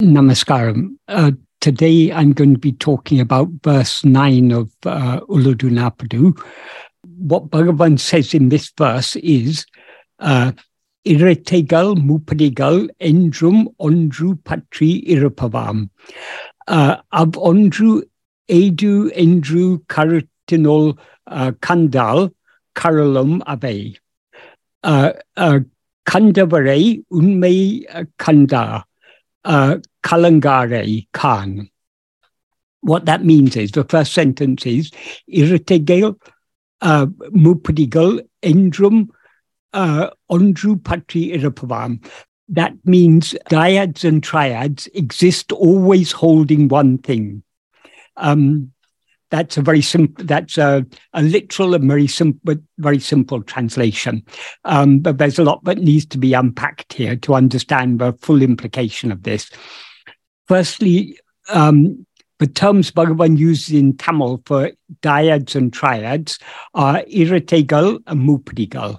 Namaskaram. Uh, today I'm going to be talking about verse 9 of uh, Ulladu Narpadu. What Bhagavan says in this verse is uh, Irretegal mupadigal endrum ondru patri irapavam. Uh, ab ondru edu endru karatinol uh, kandal karalum abe. Uh, uh, kandavare unmei uh, kanda. Uh, Kalangare Khan. What that means is the first sentence is Irritegale uh, Mupadigal Endrum uh, Ondru Patri Irapavam. That means dyads and triads exist always holding one thing. Um, that's a very simple that's a, a literal and very simple very simple translation um, but there's a lot that needs to be unpacked here to understand the full implication of this Firstly, um, the terms Bhagavan uses in Tamil for dyads and triads are irritagal and mupadigal.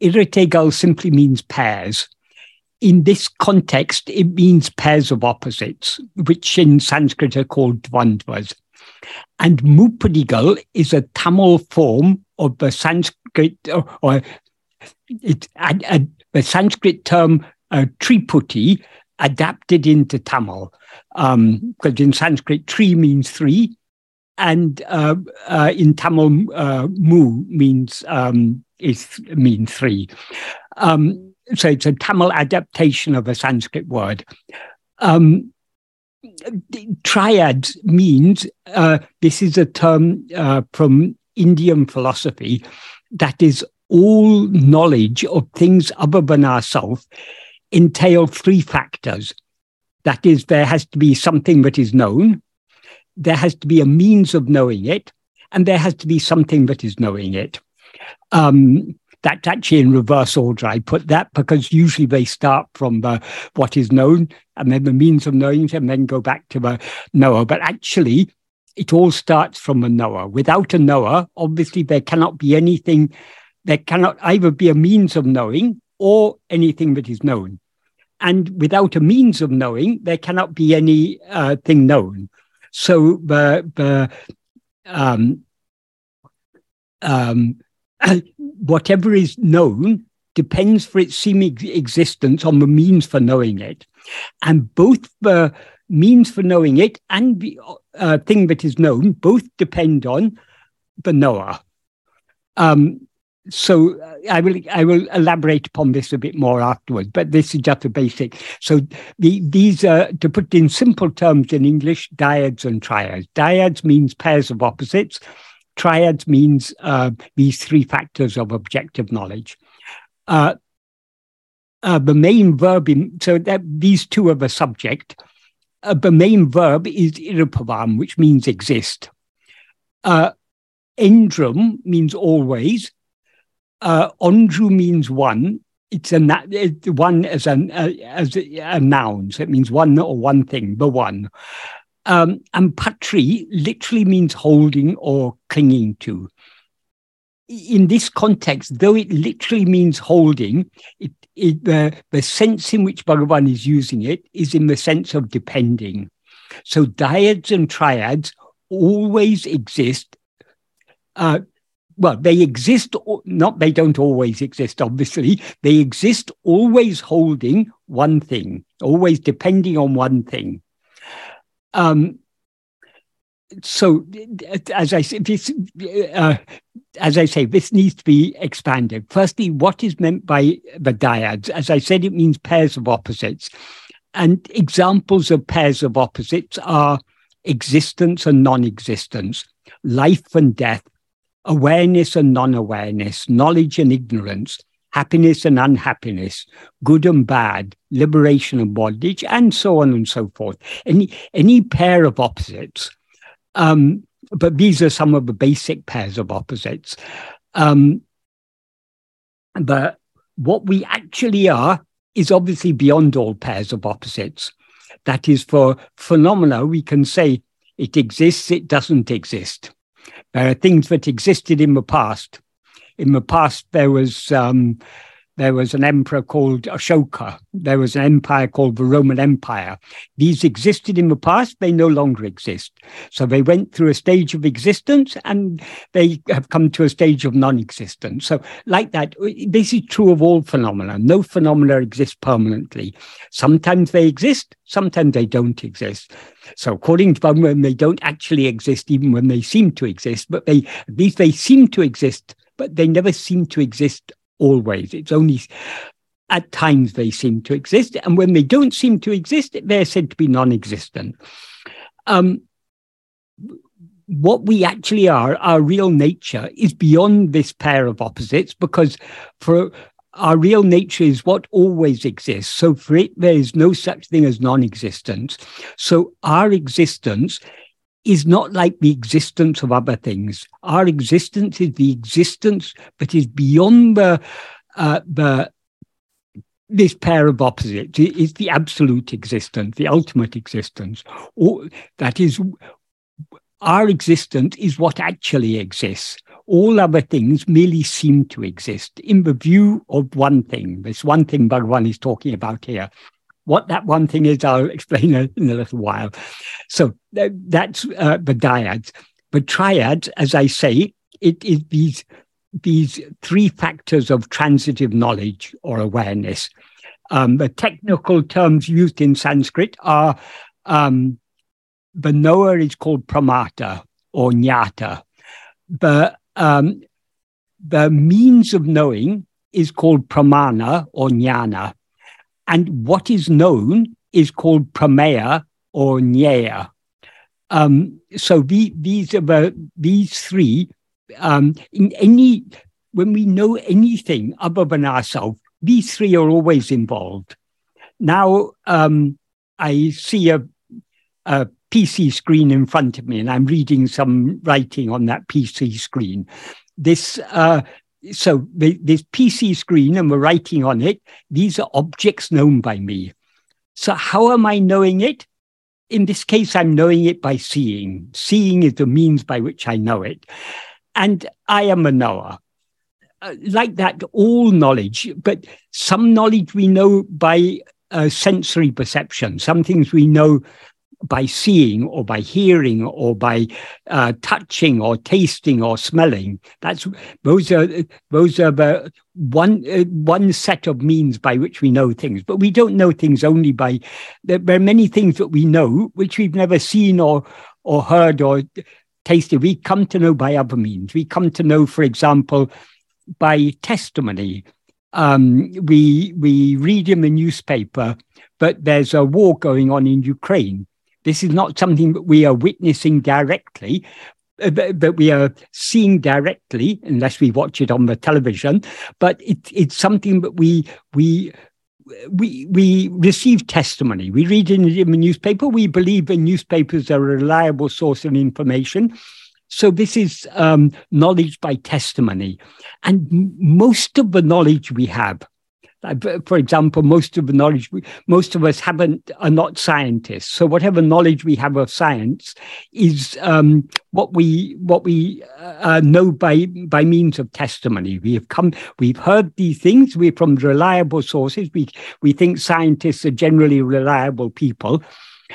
Irritagal simply means pairs. In this context, it means pairs of opposites, which in Sanskrit are called dvandvas. And mupadigal is a Tamil form of the Sanskrit, or, or a, a, the Sanskrit term uh, triputi, adapted into Tamil. Because um, in Sanskrit, tree means three, and uh, uh, in Tamil, uh, mu means um, is means three. Um, so it's a Tamil adaptation of a Sanskrit word. Um, triad means uh, this is a term uh, from Indian philosophy that is all knowledge of things other than ourselves entail three factors. That is, there has to be something that is known, there has to be a means of knowing it, and there has to be something that is knowing it. Um, that's actually in reverse order. I put that because usually they start from the, what is known and then the means of knowing it and then go back to the knower. But actually, it all starts from a knower. Without a knower, obviously, there cannot be anything, there cannot either be a means of knowing or anything that is known. And without a means of knowing, there cannot be anything uh, known. So the, the um, um, whatever is known depends for its seeming existence on the means for knowing it. And both the means for knowing it and the uh, thing that is known both depend on the knower. Um, so uh, I will I will elaborate upon this a bit more afterwards, but this is just a basic. So the, these are to put in simple terms in English, dyads and triads. Dyads means pairs of opposites. Triads means uh, these three factors of objective knowledge. Uh, uh, the main verb in so that these two are the subject. Uh, the main verb is irapavam, which means exist. Uh, endrum means always uh, means one. It's a one as an uh, as a, a, noun, so it means one or one thing, the one. Um, and patri literally means holding or clinging to. In this context, though it literally means holding, it, it the sense in which Bhagavan is using it is in the sense of depending. So dyads and triads always exist uh, well, they exist, not they don't always exist, obviously. They exist always holding one thing, always depending on one thing. Um, so, as I say, this, uh, as I say, this needs to be expanded. Firstly, what is meant by the dyads? As I said, it means pairs of opposites. And examples of pairs of opposites are existence and non existence, life and death, awareness and non awareness, knowledge and ignorance, happiness and unhappiness, good and bad, liberation and bondage, and so on and so forth. Any, any pair of opposites. Um, but these are some of the basic pairs of opposites. Um, but what we actually are is obviously beyond all pairs of opposites. That is, for phenomena, we can say it exists, it doesn't exist. There are things that existed in the past. In the past, there was um, there was an emperor called Ashoka. There was an empire called the Roman Empire. These existed in the past, they no longer exist. So they went through a stage of existence and they have come to a stage of non existence. So, like that, this is true of all phenomena. No phenomena exist permanently. Sometimes they exist, sometimes they don't exist. So, according to Bhagavan, they don't actually exist even when they seem to exist, but they at least they seem to exist, but they never seem to exist always. It's only at times they seem to exist. And when they don't seem to exist, they're said to be non existent. Um, what we actually are, our real nature, is beyond this pair of opposites because for our real nature is what always exists. So for it, there is no such thing as non existence. So our existence is not like the existence of other things. Our existence is the existence that is beyond the uh, the this pair of opposites. It is the absolute existence, the ultimate existence. Or that is our existence is what actually exists. All other things merely seem to exist in the view of one thing. This one thing Bhagavan is talking about here. What that one thing is, I'll explain in a little while. So that's uh, the dyads. The triads, as I say, it is these these three factors of transitive knowledge or awareness. Um, the technical terms used in Sanskrit are um, the knower is called pramata or jnata. The um, the means of knowing is called pramana or jnana. And what is known is called prameya or jneya. Um, so the, these are the, these three. Um, in any when we know anything other than ourselves, these three are always involved. Now um, I see a, a PC screen in front of me, and I'm reading some writing on that PC screen. This uh, so this PC screen and we're writing on it, these are objects known by me. So how am I knowing it? In this case, I'm knowing it by seeing. Seeing is the means by which I know it. And I am a knower. Uh, like that, all knowledge, but some knowledge we know by uh, sensory perception. Some things we know by seeing or by hearing or by uh, touching or tasting or smelling. That's those are those are the one uh, one set of means by which we know things. But we don't know things only by. There, are many things that we know which we've never seen or or heard or tasted. We come to know by other means. We come to know, for example, by testimony. Um, we we read in the newspaper but there's a war going on in Ukraine. This is not something that we are witnessing directly, uh, that we are seeing directly, unless we watch it on the television. But it, it's something that we we we we receive testimony. We read in, in the newspaper. We believe the newspapers are a reliable source of information. So this is um, knowledge by testimony, and most of the knowledge we have for example, most of the knowledge, we, most of us haven't are not scientists. So whatever knowledge we have of science is um, what we what we uh, know by by means of testimony. We have come, we've heard these things. We're from reliable sources. We we think scientists are generally reliable people.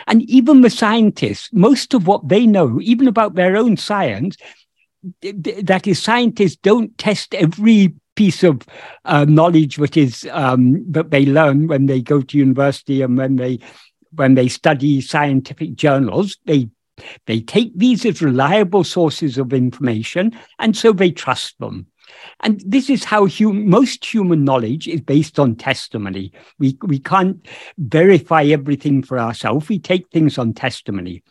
And even the scientists, most of what they know, even about their own science, that is, scientists don't test every piece of uh, knowledge which is um, that they learn when they go to university and when they when they study scientific journals. They they take these as reliable sources of information and so they trust them. And this is how hum- most human knowledge is based on testimony. We we can't verify everything for ourselves. We take things on testimony.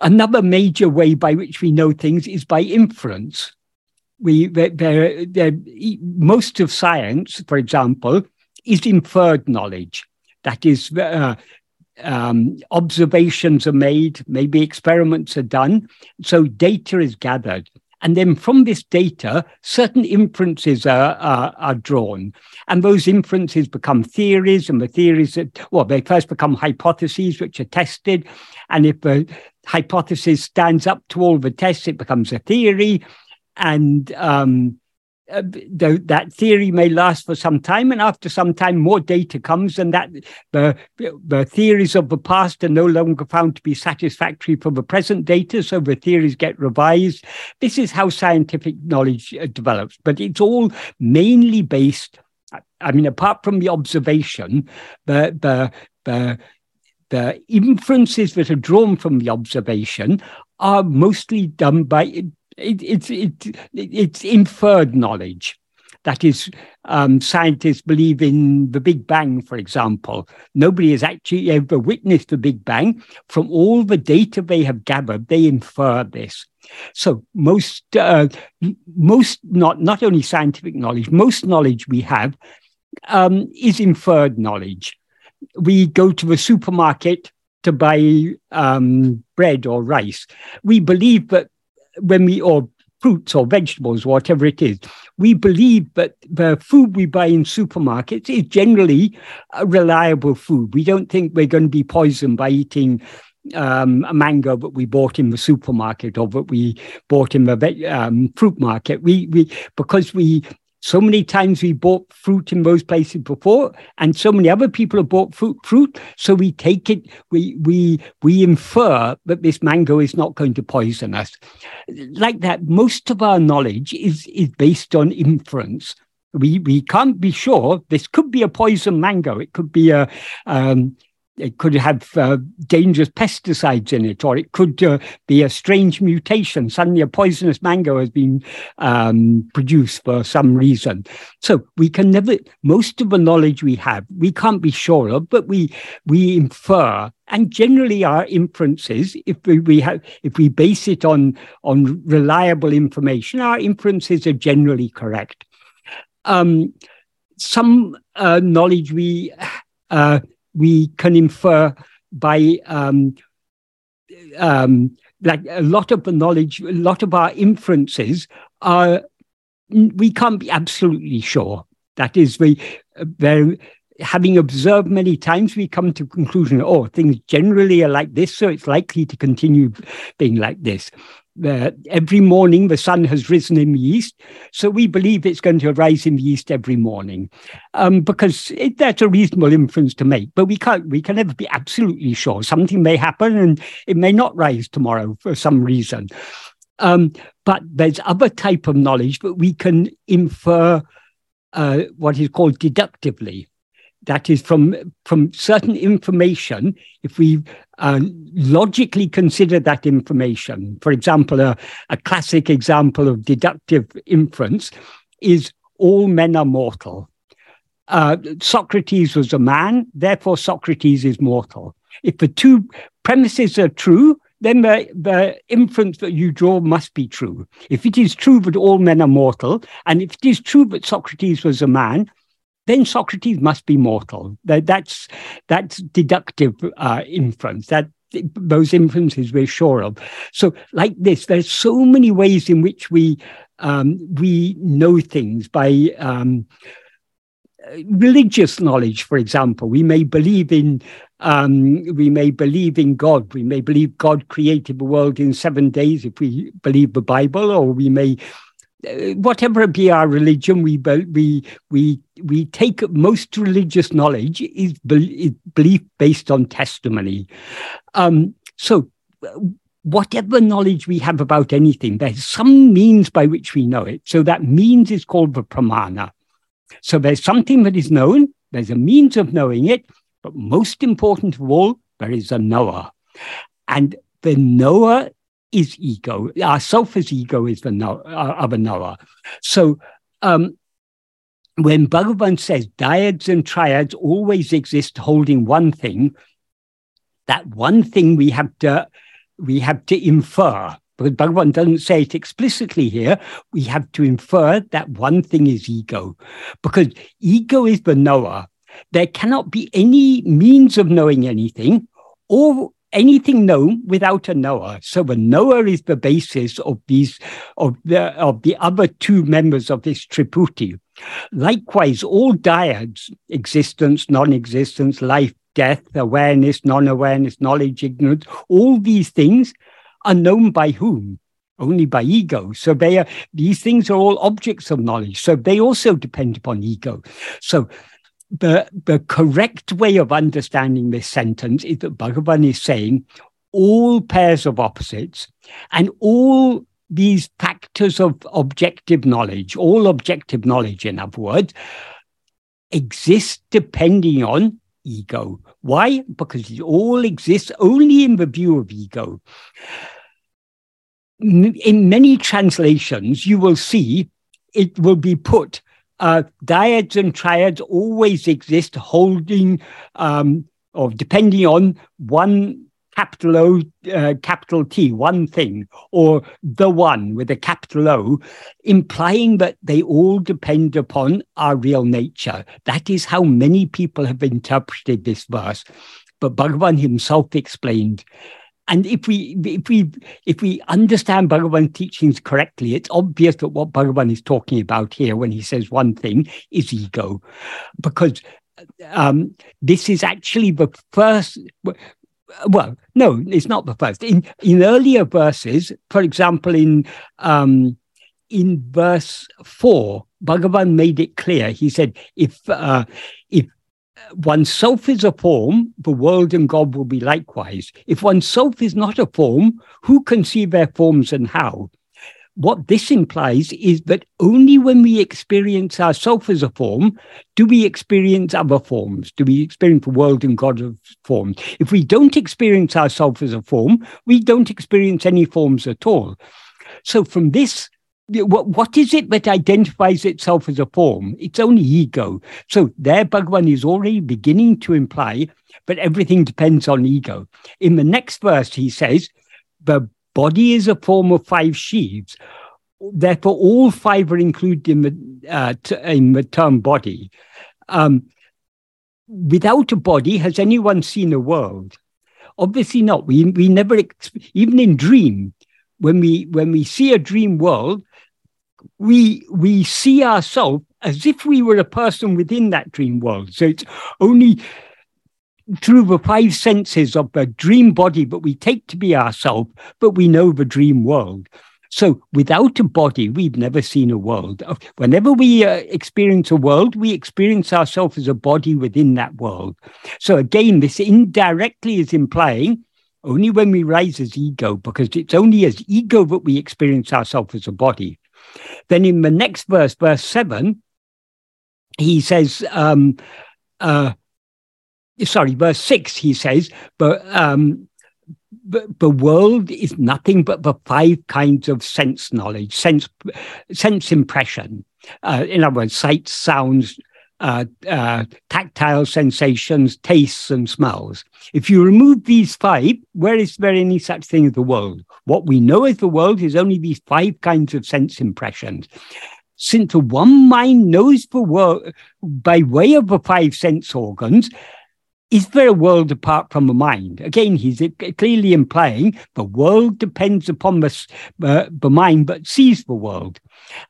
Another major way by which we know things is by inference we they're, they're, most of science, for example, is inferred knowledge. That is, uh, um, observations are made, maybe experiments are done, so data is gathered. And then from this data, certain inferences are, are, are, drawn. And those inferences become theories, and the theories, that, well, they first become hypotheses, which are tested. And if the hypothesis stands up to all the tests, it becomes a theory and um, uh, the, that theory may last for some time, and after some time, more data comes, and that the, the theories of the past are no longer found to be satisfactory for the present data, so the theories get revised. This is how scientific knowledge uh, develops, but it's all mainly based. I mean, apart from the observation, the the the the inferences that are drawn from the observation are mostly done by it, it's it, it's inferred knowledge. That is, um, scientists believe in the Big Bang, for example. Nobody has actually ever witnessed the Big Bang. From all the data they have gathered, they infer this. So most, uh, most not not only scientific knowledge, most knowledge we have um, is inferred knowledge. We go to the supermarket to buy um, bread or rice. We believe that when we, or fruits or vegetables, whatever it is, we believe that the food we buy in supermarkets is generally a reliable food. We don't think we're going to be poisoned by eating um, a mango that we bought in the supermarket or that we bought in the um, fruit market. We we because we so many times we bought fruit in those places before, and so many other people have bought fruit. Fruit, so we take it. We we we infer that this mango is not going to poison us. Like that, most of our knowledge is is based on inference. We we can't be sure. This could be a poison mango. It could be a um, it could have uh, dangerous pesticides in it, or it could uh, be a strange mutation. Suddenly, a poisonous mango has been um, produced for some reason. So we can never. Most of the knowledge we have, we can't be sure of, but we we infer. And generally, our inferences, if we, we have, if we base it on on reliable information, our inferences are generally correct. Um, some uh, knowledge we uh, we can infer by um, um, like a lot of the knowledge, a lot of our inferences are we can't be absolutely sure. That is, we very having observed many times, we come to conclusion, oh, things generally are like this, so it's likely to continue being like this every morning the sun has risen in the east, so we believe it's going to rise in the east every morning, um, because it, that's a reasonable inference to make. But we can't, we can never be absolutely sure. Something may happen, and it may not rise tomorrow for some reason. Um, but there's other type of knowledge that we can infer uh, what is called deductively that is from from certain information if we uh, logically consider that information. For example a, a classic example of deductive inference is all men are mortal. Uh, socrates was a man therefore socrates is mortal. If the two premises are true then the, the inference that you draw must be true. If it is true that all men are mortal, and if it is true that Socrates was a man, then Socrates must be mortal. That, that's that's deductive uh, inference. That those inferences we're sure of. So, like this, there's so many ways in which we um, we know things by um, religious knowledge. For example, we may believe in um, we may believe in God. We may believe God created the world in seven days if we believe the Bible, or we may whatever be our religion, we we we we take most religious knowledge is, belief based on testimony. Um, so, whatever knowledge we have about anything, there's some means by which we know it. So that means is called the pramana. So there's something that is known. There's a means of knowing it, but most important of all, there is a knower, and the knower is ego. Our self as ego is the uh, of a knower. So um, when Bhagavan says dyads and triads always exist holding one thing, that one thing we have to we have to infer. Because Bhagavan doesn't say it explicitly here, we have to infer that one thing is ego. Because ego is the knower. There cannot be any means of knowing anything or anything known without a knower. So a knower is the basis of these of the of the other two members of this triputi. Likewise, all dyads, existence, non-existence, life, death, awareness, non-awareness, knowledge, ignorance, all these things are known by whom? only by ego. So they are, these things are all objects of knowledge. So they also depend upon ego. So the, the correct way of understanding this sentence is that Bhagavan is saying all pairs of opposites and all these factors of objective knowledge, all objective knowledge, in other words, exist depending on ego. Why? Because it all exists only in the view of ego. In many translations, you will see it will be put uh, dyads and triads always exist holding um, or depending on one capital O, uh, capital T, one thing, or the one with a capital O, implying that they all depend upon our real nature. That is how many people have interpreted this verse. But Bhagavan himself explained. And if we if we if we understand Bhagavan's teachings correctly, it's obvious that what Bhagavan is talking about here when he says one thing is ego, because um, this is actually the first well, no, it's not the first. In in earlier verses, for example, in um, in verse four, Bhagavan made it clear. He said, if uh, if oneself is a form, the world and God will be likewise. If oneself is not a form, who can see their forms and how? what this implies is that only when we experience ourselves as a form do we experience other forms, do we experience the world and God of forms. If we don't experience ourselves as a form, we don't experience any forms at all. So from this, what, what is it that identifies itself as a form? It's only ego. So there, Bhagavan is already beginning to imply that everything depends on ego. In the next verse, he says, the body is a form of five sheaves. Therefore, all five are included in the, uh, t- in the term body. Um, without a body, has anyone seen a world? Obviously not. We, we never, even in dream, when we, when we see a dream world, we, we see ourselves as if we were a person within that dream world. So it's only through the five senses of the dream body that we take to be ourselves, but we know the dream world. So without a body, we've never seen a world. Whenever we uh, experience a world, we experience ourselves as a body within that world. So again, this indirectly is implying only when we rise as ego, because it's only as ego that we experience ourselves as a body. Then in the next verse, verse seven, he says, um, uh, sorry, verse six, he says, but um, the world is nothing but the five kinds of sense knowledge, sense sense impression. Uh, in other words, sight, sounds, uh, uh, tactile sensations, tastes, and smells. If you remove these five, where is there any such thing as the world? What we know as the world is only these five kinds of sense impressions. Since the one mind knows the world by way of the five sense organs, is there a world apart from the mind? Again, he's clearly implying the world depends upon the, uh, the mind, but sees the world.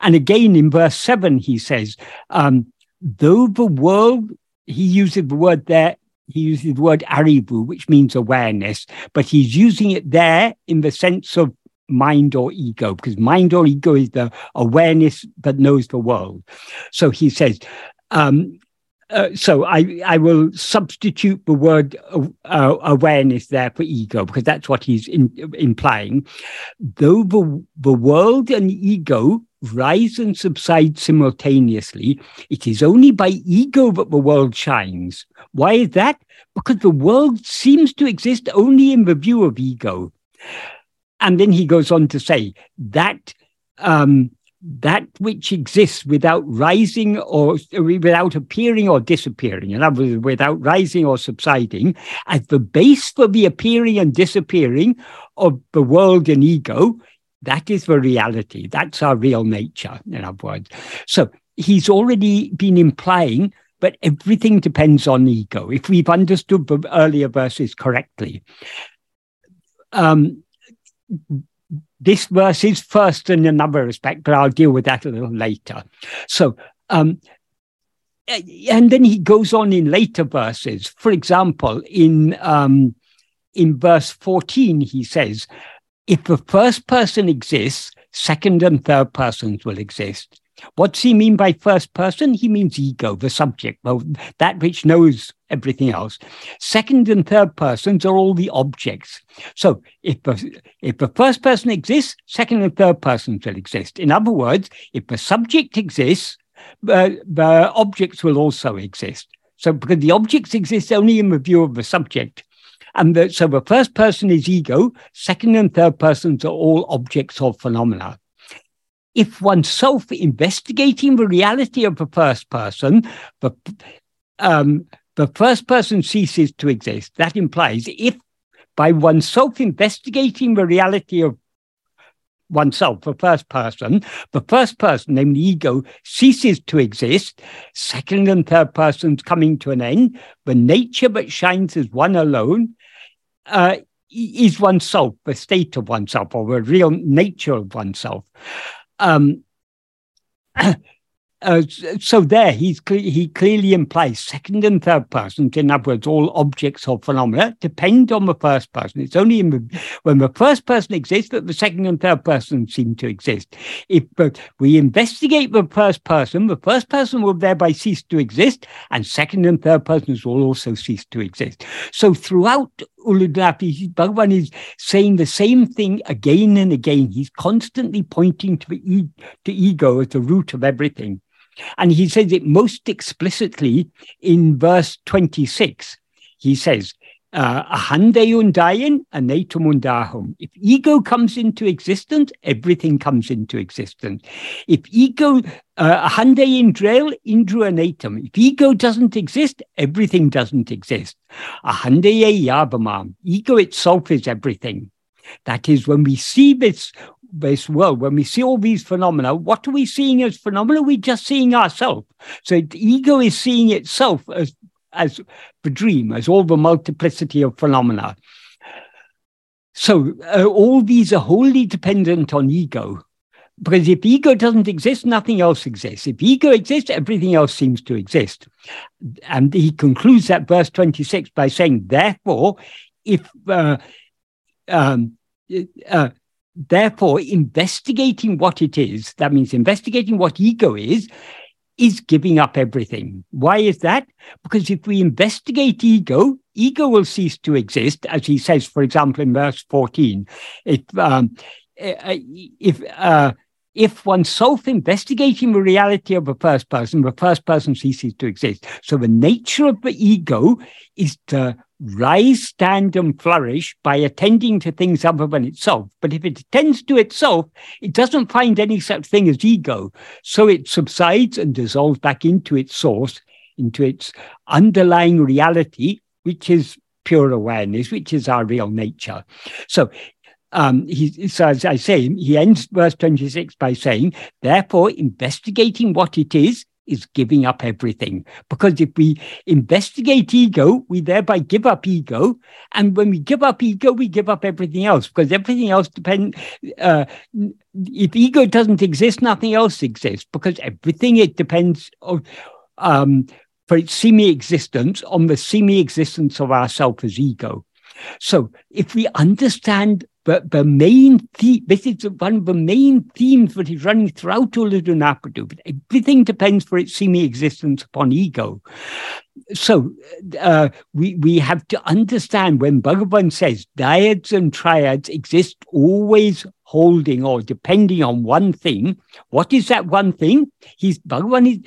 And again, in verse 7, he says, um, though the world, he uses the word there, he uses the word arivu, which means awareness, but he's using it there in the sense of mind or ego, because mind or ego is the awareness that knows the world. So he says, um, uh, so I, I will substitute the word uh, awareness there for ego because that's what he's in, implying. Though the, the world and ego rise and subside simultaneously, it is only by ego that the world shines. Why is that? Because the world seems to exist only in the view of ego. And then he goes on to say that um, that which exists without rising or without appearing or disappearing, in other words, without rising or subsiding, as the base for the appearing and disappearing of the world and ego, that is the reality. That's our real nature, in other words. So he's already been implying but everything depends on ego. If we've understood the earlier verses correctly, um, this verse is first in another respect, but I'll deal with that a little later. So, um, and then he goes on in later verses. For example, in um, in verse 14, he says, if the first person exists, second and third persons will exist. What's he mean by first person? He means ego, the subject, well, that which knows everything else. Second and third persons are all the objects. So if the, if the first person exists, second and third persons will exist. In other words, if the subject exists, uh, the objects will also exist. So because the objects exist only in the view of the subject. And the, so the first person is ego, second and third persons are all objects of phenomena if oneself investigating the reality of the first person, the, um, the first person ceases to exist. That implies if by oneself investigating the reality of oneself, the first person, the first person, namely ego, ceases to exist, second and third persons coming to an end, the nature that shines as one alone uh, is oneself, the state of oneself, or the real nature of oneself. Um, uh, so there, he's he clearly implies second and third persons. In other words, all objects or phenomena depend on the first person. It's only the, when the first person exists that the second and third person seem to exist. If uh, we investigate the first person, the first person will thereby cease to exist, and second and third persons will also cease to exist. So throughout Ulladu Narpadu, Bhagavan is saying the same thing again and again. He's constantly pointing to e- to ego as the root of everything. And he says it most explicitly in verse 26. He says, uh. If ego comes into existence, everything comes into existence. If ego, uh, indrail, indru anatum. If ego doesn't exist, everything doesn't exist. Ahandeye yabamam. Ego itself is everything. That is, when we see this this world, when we see all these phenomena, what are we seeing as phenomena? We're just seeing ourselves. So ego is seeing itself as as the dream, as all the multiplicity of phenomena. So uh, all these are wholly dependent on ego. Because if ego doesn't exist, nothing else exists. If ego exists, everything else seems to exist. And he concludes that verse 26 by saying, therefore, if uh, um, uh, therefore, investigating what it is, that means investigating what ego is, is giving up everything. Why is that? Because if we investigate ego, ego will cease to exist, as he says, for example, in verse 14. If, um, eh, eh, if, uh, if one self investigating the reality of a first person, the first person ceases to exist. So the nature of the ego is to rise, stand, and flourish by attending to things other than itself. But if it attends to itself, it doesn't find any such thing as ego. So it subsides and dissolves back into its source, into its underlying reality, which is pure awareness, which is our real nature. So um, he, so as I say, he ends verse 26 by saying, therefore, investigating what it is is giving up everything. Because if we investigate ego, we thereby give up ego. And when we give up ego, we give up everything else because everything else depends. Uh, if ego doesn't exist, nothing else exists because everything it depends on. Um, for its semi existence on the semi existence of ourself as ego. So, if we understand but the main theme, this is one of the main themes that is running throughout all Ulladu Narpadu. Everything depends for its semi-existence upon ego. So uh, we, we have to understand when Bhagavan says dyads and triads exist always holding or depending on one thing. What is that one thing? He's Bhagavan is,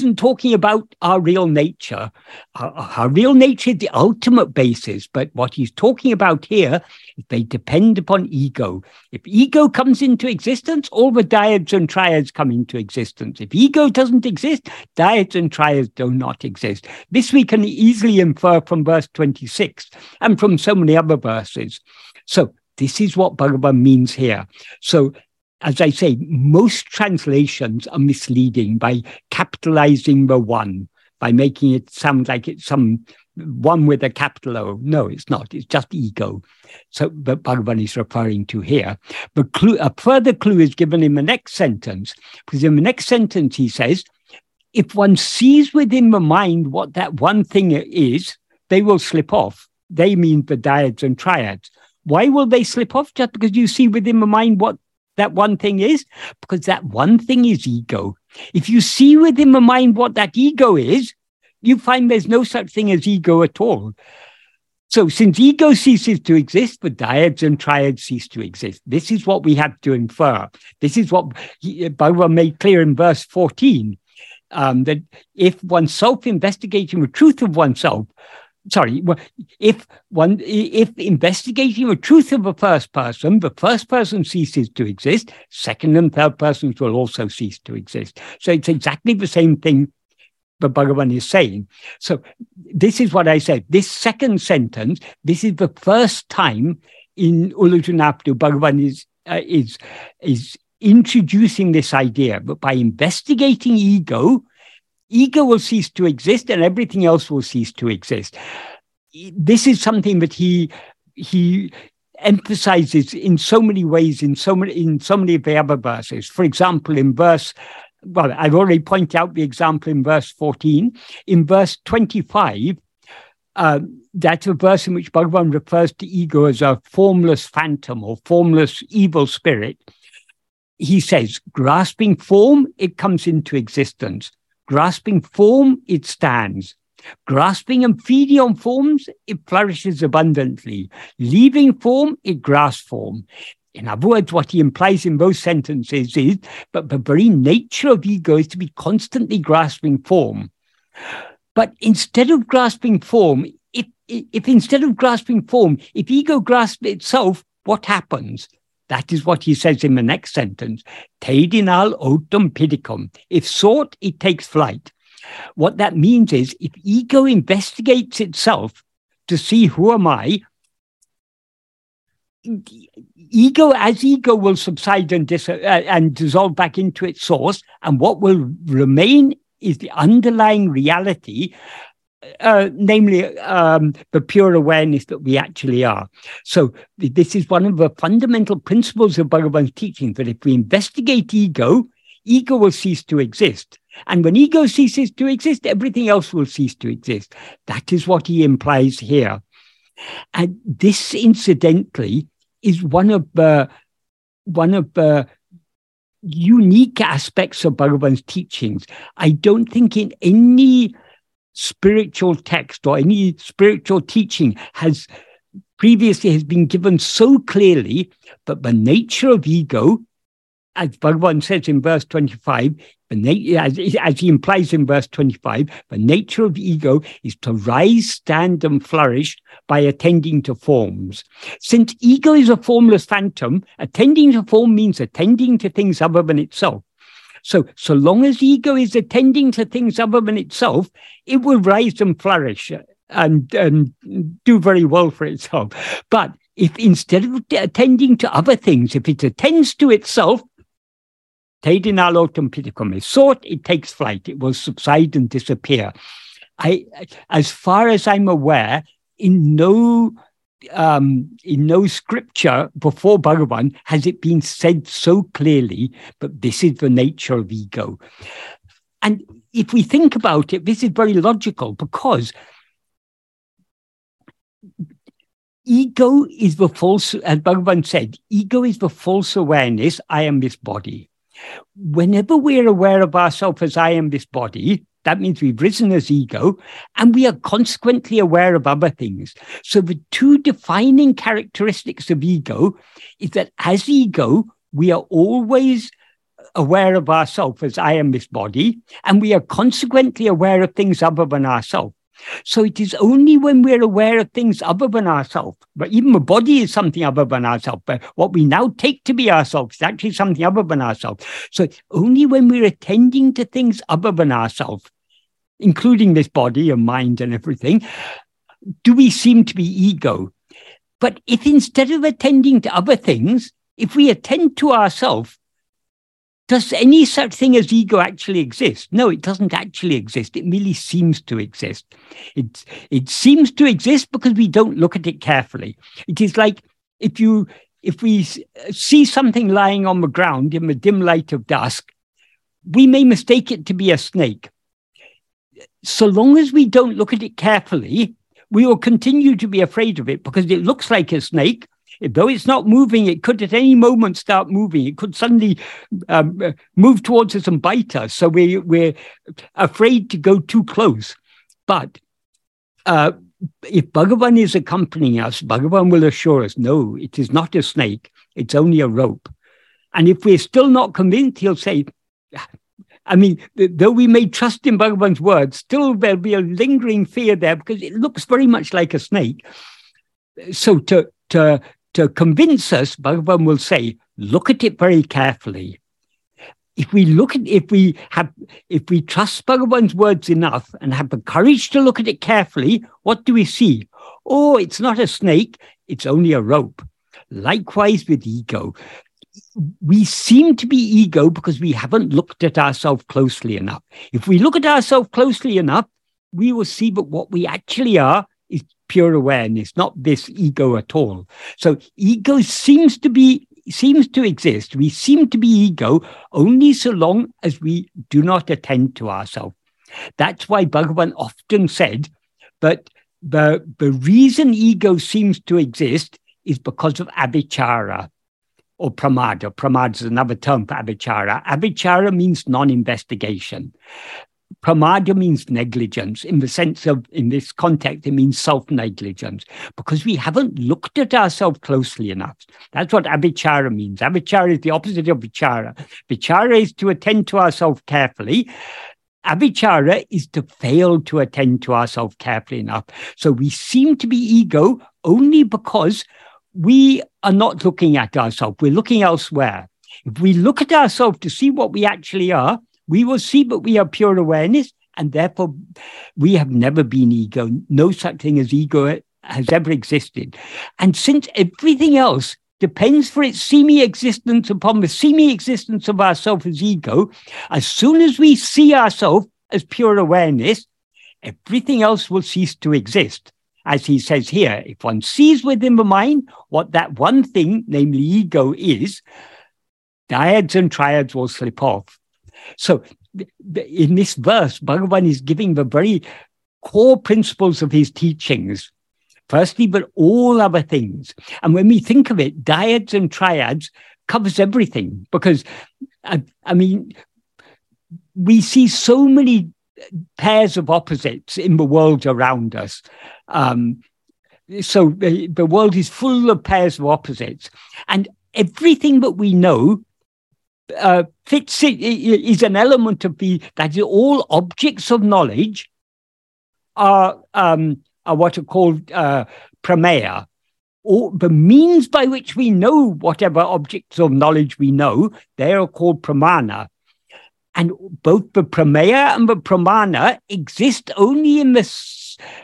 isn't talking about our real nature. Our, our real nature is the ultimate basis, but what he's talking about here is they depend upon ego. If ego comes into existence, all the dyads and triads come into existence. If ego doesn't exist, dyads and triads do not exist. This we can easily infer from verse 26 and from so many other verses. So this is what Bhagavan means here. So, as I say, most translations are misleading by capitalizing the one, by making it sound like it's some one with a capital O. No, it's not. It's just ego. So that Bhagavan is referring to here. But clue, a further clue is given in the next sentence, because in the next sentence he says, if one sees within the mind what that one thing is, they will slip off. They mean the dyads and triads. Why will they slip off? Just because you see within the mind what that one thing is? Because that one thing is ego. If you see within the mind what that ego is, you find there's no such thing as ego at all. So, since ego ceases to exist, the dyads and triads cease to exist. This is what we have to infer. This is what Bhagavan made clear in verse 14 um, that if one's self investigating the truth of oneself, sorry, if one if investigating the truth of the first person, the first person ceases to exist, second and third persons will also cease to exist. So it's exactly the same thing the Bhagavan is saying. So this is what I said. This second sentence, this is the first time in Ulladu Narpadu Bhagavan is uh, is is introducing this idea. But by investigating ego, ego will cease to exist, and everything else will cease to exist. This is something that he he emphasizes in so many ways in so many in so many of the other verses. For example, in verse well, I've already pointed out the example in verse 14. In verse 25, uh, that's a verse in which Bhagavan refers to ego as a formless phantom or formless evil spirit. He says, grasping form, it comes into existence. Grasping form, it stands. Grasping and feeding on forms, it flourishes abundantly. Leaving form, it grasps form. In other words, what he implies in both sentences is but the very nature of ego is to be constantly grasping form. But instead of grasping form, if, if instead of grasping form, if ego grasps itself, what happens? That is what he says in the next sentence. Tedinal otum pidicum. If sought, it takes flight. What that means is if ego investigates itself to see who am I, ego as ego will subside and, dis- uh, and dissolve back into its source and what will remain is the underlying reality uh, namely um, the pure awareness that we actually are. So this is one of the fundamental principles of Bhagavan's teaching that if we investigate ego, ego will cease to exist. And when ego ceases to exist, everything else will cease to exist. That is what he implies here. And this, incidentally, is one of the one of the unique aspects of Bhagavan's teachings. I don't think in any spiritual text or any spiritual teaching has previously has been given so clearly that the nature of ego as Bhagavan says in verse 25, as, as he implies in verse 25, the nature of ego is to rise, stand, and flourish by attending to forms. Since ego is a formless phantom, attending to form means attending to things other than itself. So, so long as ego is attending to things other than itself, it will rise and flourish and, and do very well for itself. But if instead of attending to other things, if it attends to itself, Tedinalotum piticum is sought, it takes flight, it will subside and disappear. I, as far as I'm aware, in no um, in no scripture before Bhagavan has it been said so clearly, but this is the nature of ego. And if we think about it, this is very logical because ego is the false, as Bhagavan said, ego is the false awareness, I am this body. Whenever we're aware of ourselves as I am this body, that means we've risen as ego, and we are consequently aware of other things. So the two defining characteristics of ego is that as ego, we are always aware of ourselves as I am this body, and we are consequently aware of things other than ourselves. So it is only when we're aware of things other than ourselves, but even the body is something other than ourselves, but what we now take to be ourselves is actually something other than ourselves. So only when we're attending to things other than ourselves, including this body and mind and everything, do we seem to be ego. But if instead of attending to other things, if we attend to ourselves, does any such thing as ego actually exist? No, it doesn't actually exist. It merely seems to exist. It, it seems to exist because we don't look at it carefully. It is like if you if we see something lying on the ground in the dim light of dusk, we may mistake it to be a snake. So long as we don't look at it carefully, we will continue to be afraid of it because it looks like a snake Though it's not moving, it could at any moment start moving. It could suddenly um, move towards us and bite us. So we, we're afraid to go too close. But uh, if Bhagavan is accompanying us, Bhagavan will assure us, no, it is not a snake, it's only a rope. And if we're still not convinced, he'll say, I mean, though we may trust in Bhagavan's words, still there'll be a lingering fear there because it looks very much like a snake. So to, to, to convince us, Bhagavan will say, look at it very carefully. If we look at, if we have, if we trust Bhagavan's words enough and have the courage to look at it carefully, what do we see? Oh, it's not a snake, it's only a rope. Likewise with ego we seem to be ego because we haven't looked at ourselves closely enough. If we look at ourselves closely enough, we will see that what we actually are pure awareness, not this ego at all. So ego seems to be seems to exist. We seem to be ego only so long as we do not attend to ourselves. That's why Bhagavan often said that the, the reason ego seems to exist is because of avichara or pramada. Pramada is another term for avichara. Avichara means non-investigation. Pramada means negligence in the sense of, in this context, it means self negligence because we haven't looked at ourselves closely enough. That's what avichara means. Avichara is the opposite of vichara. Vichara is to attend to ourselves carefully. Avichara is to fail to attend to ourselves carefully enough. So we seem to be ego only because we are not looking at ourselves, we're looking elsewhere. If we look at ourselves to see what we actually are, we will see that we are pure awareness, and therefore we have never been ego. No such thing as ego has ever existed. And since everything else depends for its semi existence upon the semi existence of ourself as ego, as soon as we see ourselves as pure awareness, everything else will cease to exist as he says here, if one sees within the mind what that one thing, namely ego, is, dyads and triads will slip off. So, in this verse, Bhagavan is giving the very core principles of his teachings. Firstly, but all other things. And when we think of it, dyads and triads covers everything because, I, I mean, we see so many pairs of opposites in the world around us. Um, so the, the world is full of pairs of opposites, and everything that we know uh, fits it, is an element of the that all objects of knowledge are um, are what are called uh, prameya, or the means by which we know whatever objects of knowledge we know. They are called pramana. And both the prameya and the pramana exist only in the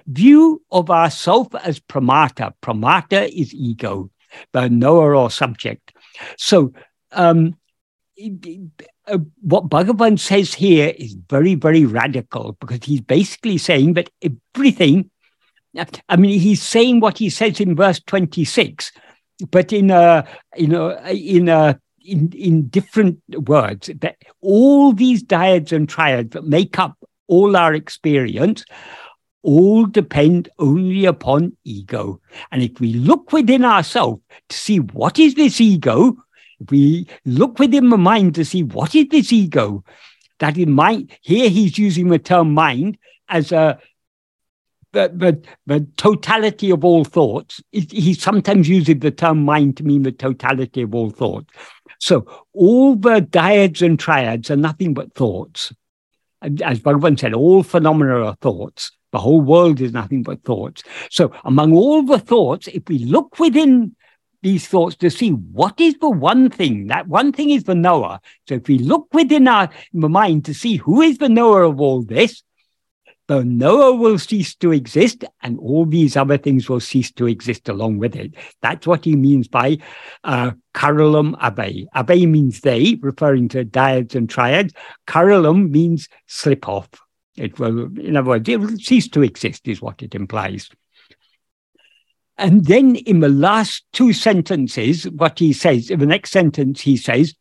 view of ourself as pramata. Pramata is ego, the knower or subject. So, um, what Bhagavan says here is very, very radical because he's basically saying that everything, I mean, he's saying what he says in verse 26, but in a, in a, in a in, in different words, that all these dyads and triads that make up all our experience all depend only upon ego. And if we look within ourselves to see what is this ego, we look within the mind to see what is this ego, that in mind, here he's using the term mind as a the, the, the totality of all thoughts. He sometimes uses the term mind to mean the totality of all thoughts. So all the dyads and triads are nothing but thoughts. As Bhagavan said, all phenomena are thoughts. The whole world is nothing but thoughts. So among all the thoughts, if we look within these thoughts to see what is the one thing, that one thing is the knower. So if we look within our mind to see who is the knower of all this, the knower will cease to exist and all these other things will cease to exist along with it. That's what he means by uh, kazhalum avai. avai means they, referring to dyads and triads. kazhalum means slip off. It will, in other words, it will cease to exist, is what it implies. And then in the last two sentences, what he says, in the next sentence, he says,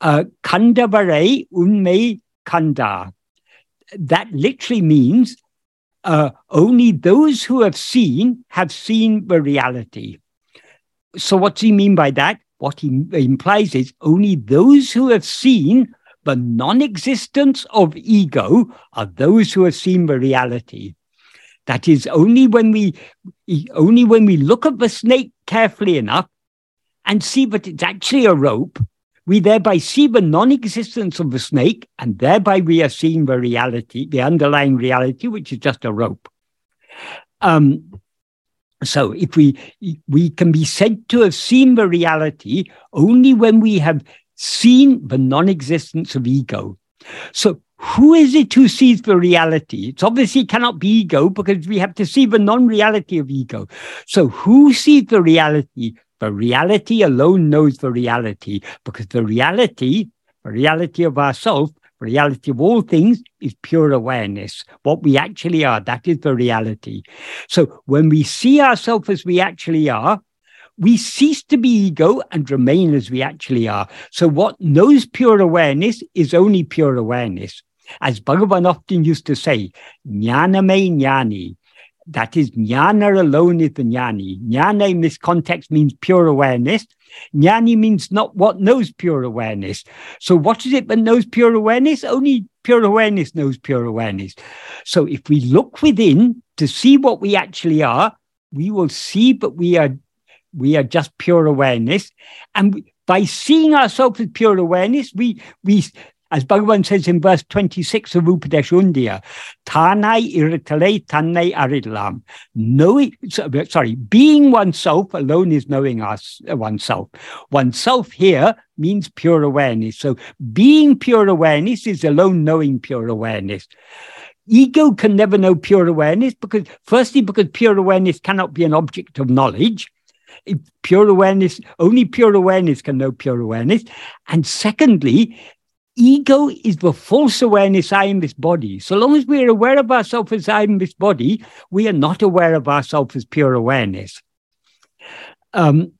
uh, unmai kanda that literally means uh, only those who have seen have seen the reality. so what does he mean by that? What he implies is only those who have seen the non-existence of ego are those who have seen the reality. That is only when we only when we look at the snake carefully enough and see that it's actually a rope, we thereby see the non-existence of the snake, and thereby we are seeing the reality, the underlying reality, which is just a rope. Um, so if we we can be said to have seen the reality only when we have seen the non-existence of ego. So who is it who sees the reality? It's obviously cannot be ego because we have to see the non-reality of ego. So who sees the reality? The reality alone knows the reality because the reality, the reality of ourself, the reality of all things is pure awareness. What we actually are, that is the reality. So when we see ourselves as we actually are, we cease to be ego and remain as we actually are. So what knows pure awareness is only pure awareness. As Bhagavan often used to say, jnana me jnani. That is, jnana alone is the jnani. Jnana in this context means pure awareness. Jnani means not what knows pure awareness. So what is it that knows pure awareness? Only pure awareness knows pure awareness. So if we look within to see what we actually are, we will see that we are we are just pure awareness. And by seeing ourselves as pure awareness, we we as Bhagavan says in verse 26 of Upadesha Tanai iritale tanai aridlam. Knowing, sorry, being oneself alone is knowing us, uh, oneself. Oneself here means pure awareness. So being pure awareness is alone knowing pure awareness. Ego can never know pure awareness because, firstly, because pure awareness cannot be an object of knowledge pure awareness, only pure awareness can know pure awareness. And secondly, ego is the false awareness I am this body. So long as we are aware of ourselves as I am this body, we are not aware of ourselves as pure awareness. Um,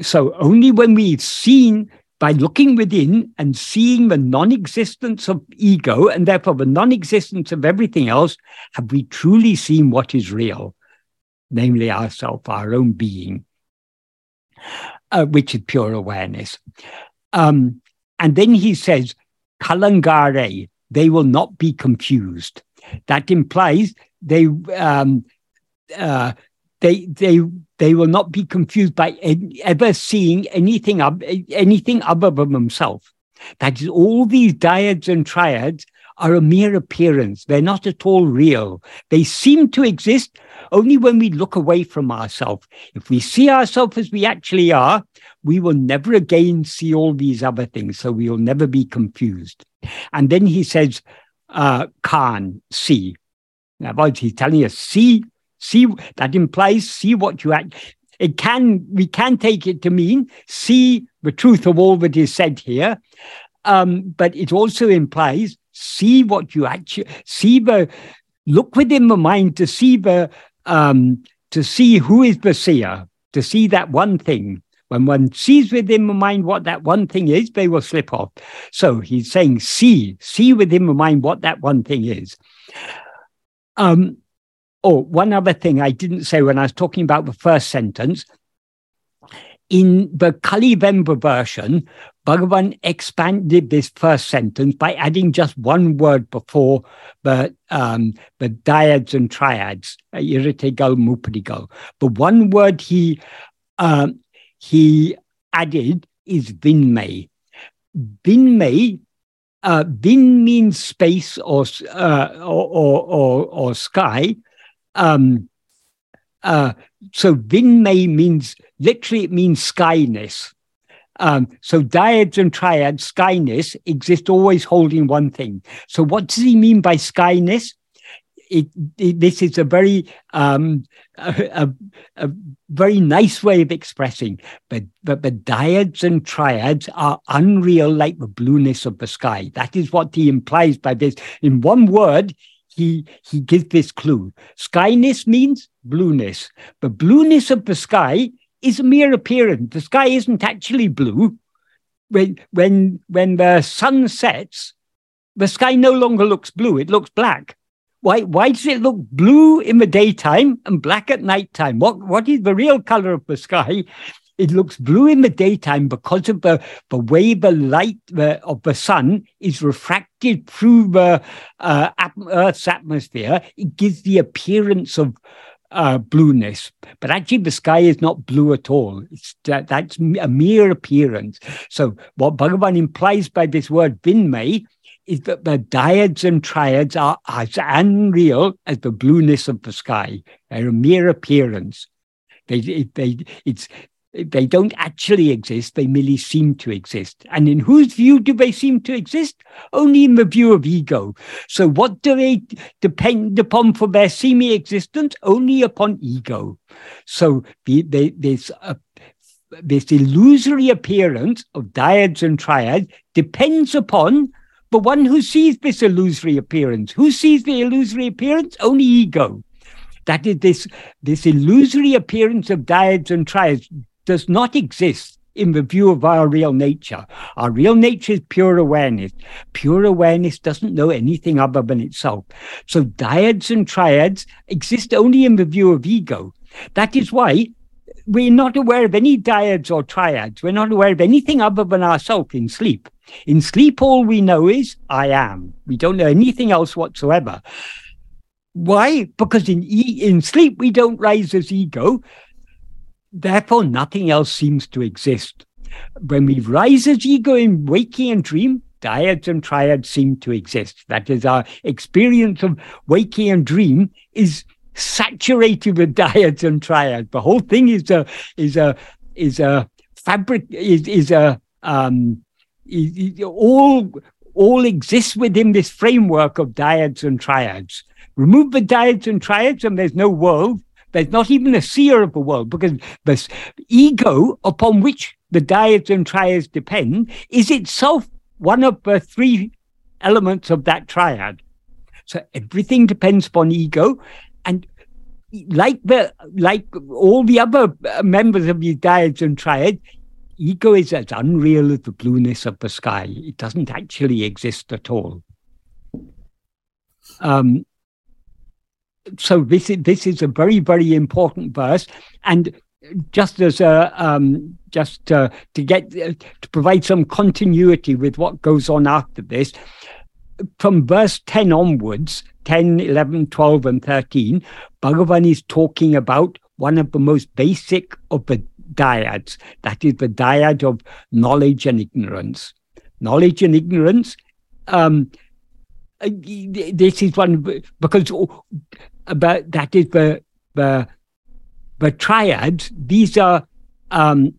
so only when we've seen by looking within and seeing the non existence of ego and therefore the non existence of everything else, have we truly seen what is real, namely ourself, our own being, uh, which is pure awareness. Um, and then he says, kalangare, they will not be confused. That implies they um, uh, they they they will not be confused by ever seeing anything anything other than themselves. That is, all these dyads and triads are a mere appearance. They're not at all real. They seem to exist only when we look away from ourselves. If we see ourselves as we actually are, we will never again see all these other things. So we will never be confused. And then he says, uh, Khan, see. Now, he's telling us, see, see, that implies see what you act. It can, we can take it to mean see the truth of all that is said here. Um, but it also implies see what you actually see the look within the mind to see the um, to see who is the seer, to see that one thing. When one sees within the mind what that one thing is, they will slip off. So he's saying, see, see within the mind what that one thing is. Um, oh, one other thing I didn't say when I was talking about the first sentence in the kalivenba version, Bhagavan expanded this first sentence by adding just one word before the um, the dyads and triads, irattaigal, muppudigal. The one word he uh, he added is vinmay. Vinmay, uh, vin means space or, uh, or, or, or, or, sky. Um, uh, so vinmay means literally it means skyness. Um, so dyads and triads, skyness, exist always holding one thing. So what does he mean by skyness? It, it, this is a very um, a, a, a, very nice way of expressing, but but the dyads and triads are unreal like the blueness of the sky. That is what he implies by this. In one word, he he gives this clue. Skyness means blueness. The blueness of the sky is a mere appearance. The sky isn't actually blue. When when when the sun sets, the sky no longer looks blue; it looks black. Why why does it look blue in the daytime and black at nighttime? What what is the real color of the sky? it looks blue in the daytime because of the, the way the light the, of the sun is refracted through the uh, Earth's atmosphere. It gives the appearance of uh, blueness, but actually the sky is not blue at all. It's that, that's a mere appearance. So what Bhagavan implies by this word vinmay is that the dyads and triads are as unreal as the blueness of the sky. They're a mere appearance. They, they, it's, they don't actually exist, they merely seem to exist. And in whose view do they seem to exist? Only in the view of ego. So, what do they depend upon for their seeming existence? Only upon ego. So, the, they, there's a uh, this illusory appearance of dyads and triads depends upon the one who sees this illusory appearance. Who sees the illusory appearance? Only ego. That is this, this illusory appearance of dyads and triads does not exist in the view of our real nature. Our real nature is pure awareness. Pure awareness doesn't know anything other than itself. So dyads and triads exist only in the view of ego. That is why we're not aware of any dyads or triads. We're not aware of anything other than ourselves in sleep. In sleep, all we know is I am. We don't know anything else whatsoever. Why? Because in e- in sleep we don't rise as ego. Therefore, nothing else seems to exist. When we rise as ego in waking and dream, dyads and triads seem to exist. That is, our experience of waking and dream is saturated with dyads and triads. The whole thing is a is a is a fabric is is a um, is, is all all exists within this framework of dyads and triads. Remove the dyads and triads, and there's no world. There's not even a seer of the world because the ego upon which the dyads and triads depend is itself one of the three elements of that triad. So everything depends upon ego. Like the like all the other members of dyads and triads, ego is as unreal as the blueness of the sky. It doesn't actually exist at all. Um, so this is this is a very very important verse, and just as a um, just uh, to get uh, to provide some continuity with what goes on after this, from verse 10 onwards, 10, 11, 12, and 13, Bhagavan is talking about one of the most basic of the dyads, that is the dyad of knowledge and ignorance. Knowledge and ignorance. Um, this is one because but that is the the the triads. These are um,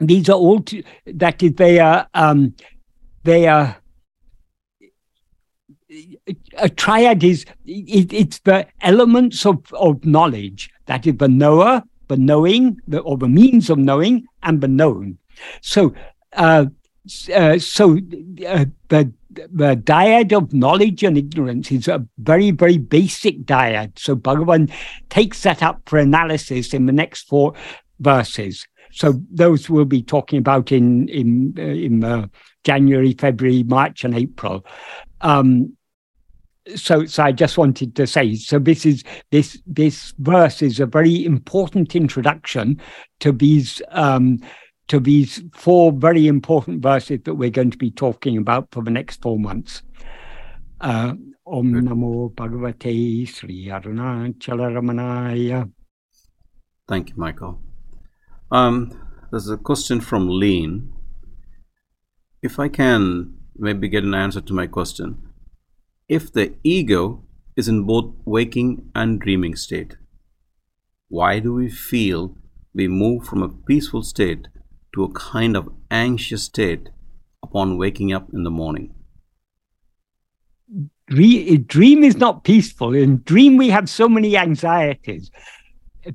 these are all that is they are um, they are a triad is it, it's the elements of, of knowledge that is the knower the knowing the, or the means of knowing and the known so uh, uh, so uh, the the dyad of knowledge and ignorance is a very, very basic dyad. So Bhagavan takes that up for analysis in the next four verses. So those we'll be talking about in in uh, in uh, January, February, March, and April. Um, so, so I just wanted to say, so this is this this verse is a very important introduction to these um, to these four very important verses that we're going to be talking about for the next four months. Uh, Om Namo Bhagavate Sri Arunachala Thank you, Michael. Um, there's a question from Lean. If I can maybe get an answer to my question. If the ego is in both waking and dreaming state, why do we feel we move from a peaceful state to a kind of anxious state upon waking up in the morning. Dream is not peaceful. In dream, we have so many anxieties.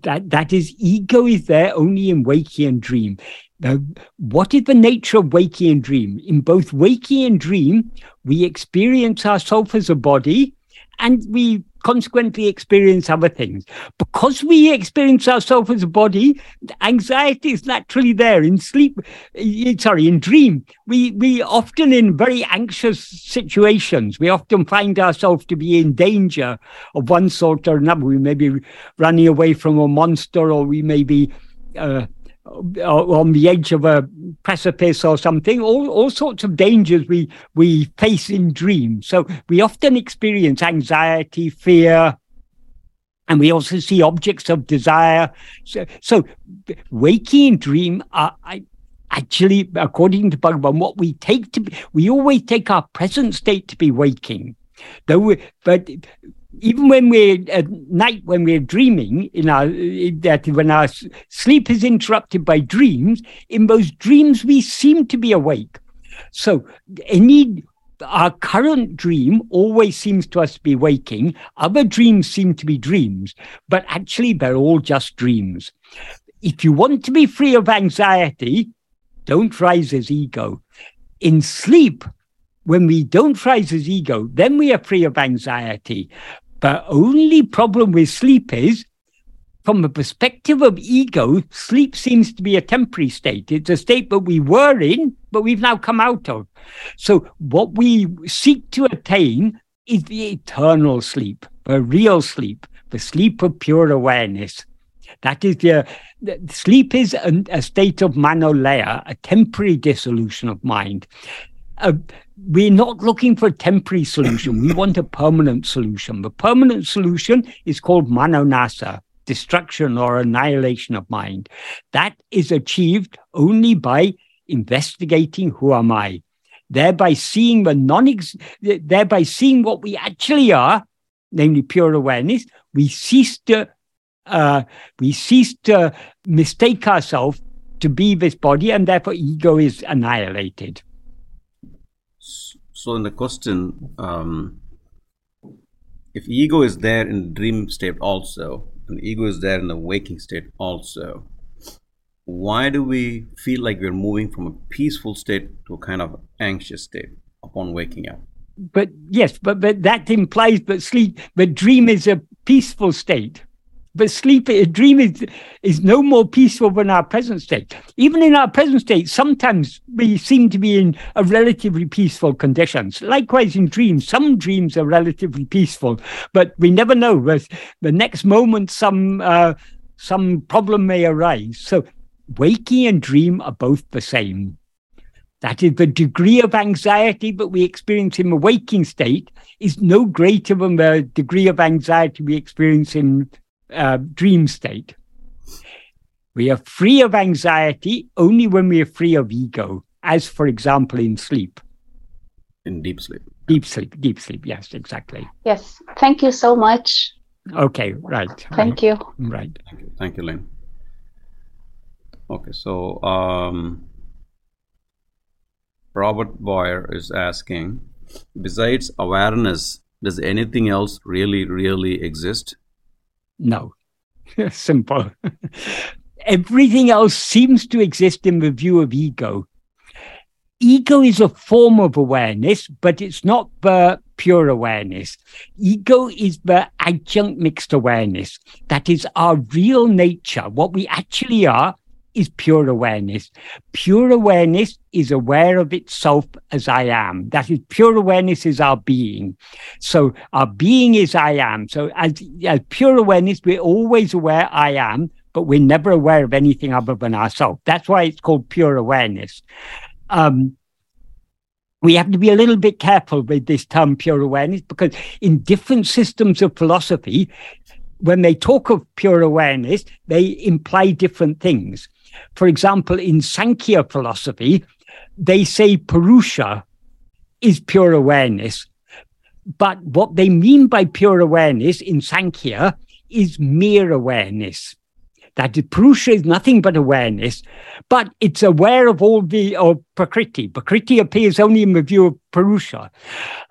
That that is ego is there only in waking and dream. Now, what is the nature of waking and dream? In both waking and dream, we experience ourselves as a body, and we consequently experience other things. Because we experience ourselves as a body, anxiety is naturally there. In sleep, eh, sorry, in dream, we, we often in very anxious situations, we often find ourselves to be in danger of one sort or another. We may be running away from a monster or we may be uh, on the edge of a precipice or something, all, all sorts of dangers we, we face in dreams. So we often experience anxiety, fear, and we also see objects of desire. So, so waking and dream are I, actually, according to Bhagavan, what we take to be, we always take our present state to be waking. Though we, but even when we're at night, when we're dreaming, you know, that when our sleep is interrupted by dreams, in those dreams we seem to be awake. So any our current dream always seems to us to be waking. Other dreams seem to be dreams, but actually they're all just dreams. If you want to be free of anxiety, don't rise as ego. In sleep, when we don't rise as ego, then we are free of anxiety. The only problem with sleep is, from the perspective of ego, sleep seems to be a temporary state. It's a state that we were in, but we've now come out of. So, what we seek to attain is the eternal sleep, the real sleep, the sleep of pure awareness. That is the, the sleep is a, a, state of manolaya, a temporary dissolution of mind. Uh, we're not looking for a temporary solution. We want a permanent solution. The permanent solution is called manonasa, destruction or annihilation of mind. That is achieved only by investigating who am I, thereby seeing the non thereby seeing what we actually are, namely pure awareness. We cease to uh, we cease to mistake ourselves to be this body, and therefore ego is annihilated. So, in the question, um, if ego is there in the dream state also, and ego is there in the waking state also, why do we feel like we're moving from a peaceful state to a kind of anxious state upon waking up? But yes, but, but that implies that sleep, but dream is a peaceful state. But sleep, a dream is, is no more peaceful than our present state. Even in our present state, sometimes we seem to be in a relatively peaceful conditions. Likewise, in dreams, some dreams are relatively peaceful, but we never know. The next moment, some uh, some problem may arise. So, waking and dream are both the same. That is, the degree of anxiety that we experience in the waking state is no greater than the degree of anxiety we experience in uh, dream state. We are free of anxiety only when we are free of ego, as for example in sleep. In deep sleep. Deep sleep, deep sleep, yes, exactly. Yes, thank you so much. Okay, right. Thank you. Right. Thank you, thank you Lynn. Okay, so um, Robert Boyer is asking, besides awareness, does anything else really, really exist? No. Simple. Everything else seems to exist in the view of ego. Ego is a form of awareness, but it's not the pure awareness. Ego is the adjunct mixed awareness. That is our real nature. What we actually are is pure awareness. Pure awareness is aware of itself as I am. That is, pure awareness is our being. So our being is I am. So as, as pure awareness, we're always aware I am, but we're never aware of anything other than ourselves. That's why it's called pure awareness. Um, we have to be a little bit careful with this term pure awareness because in different systems of philosophy, when they talk of pure awareness, they imply different things. For example, in Sankhya philosophy, they say Purusha is pure awareness. But what they mean by pure awareness in Sankhya is mere awareness. That Purusha is nothing but awareness, but it's aware of all the of Prakriti. Prakriti appears only in the view of Purusha.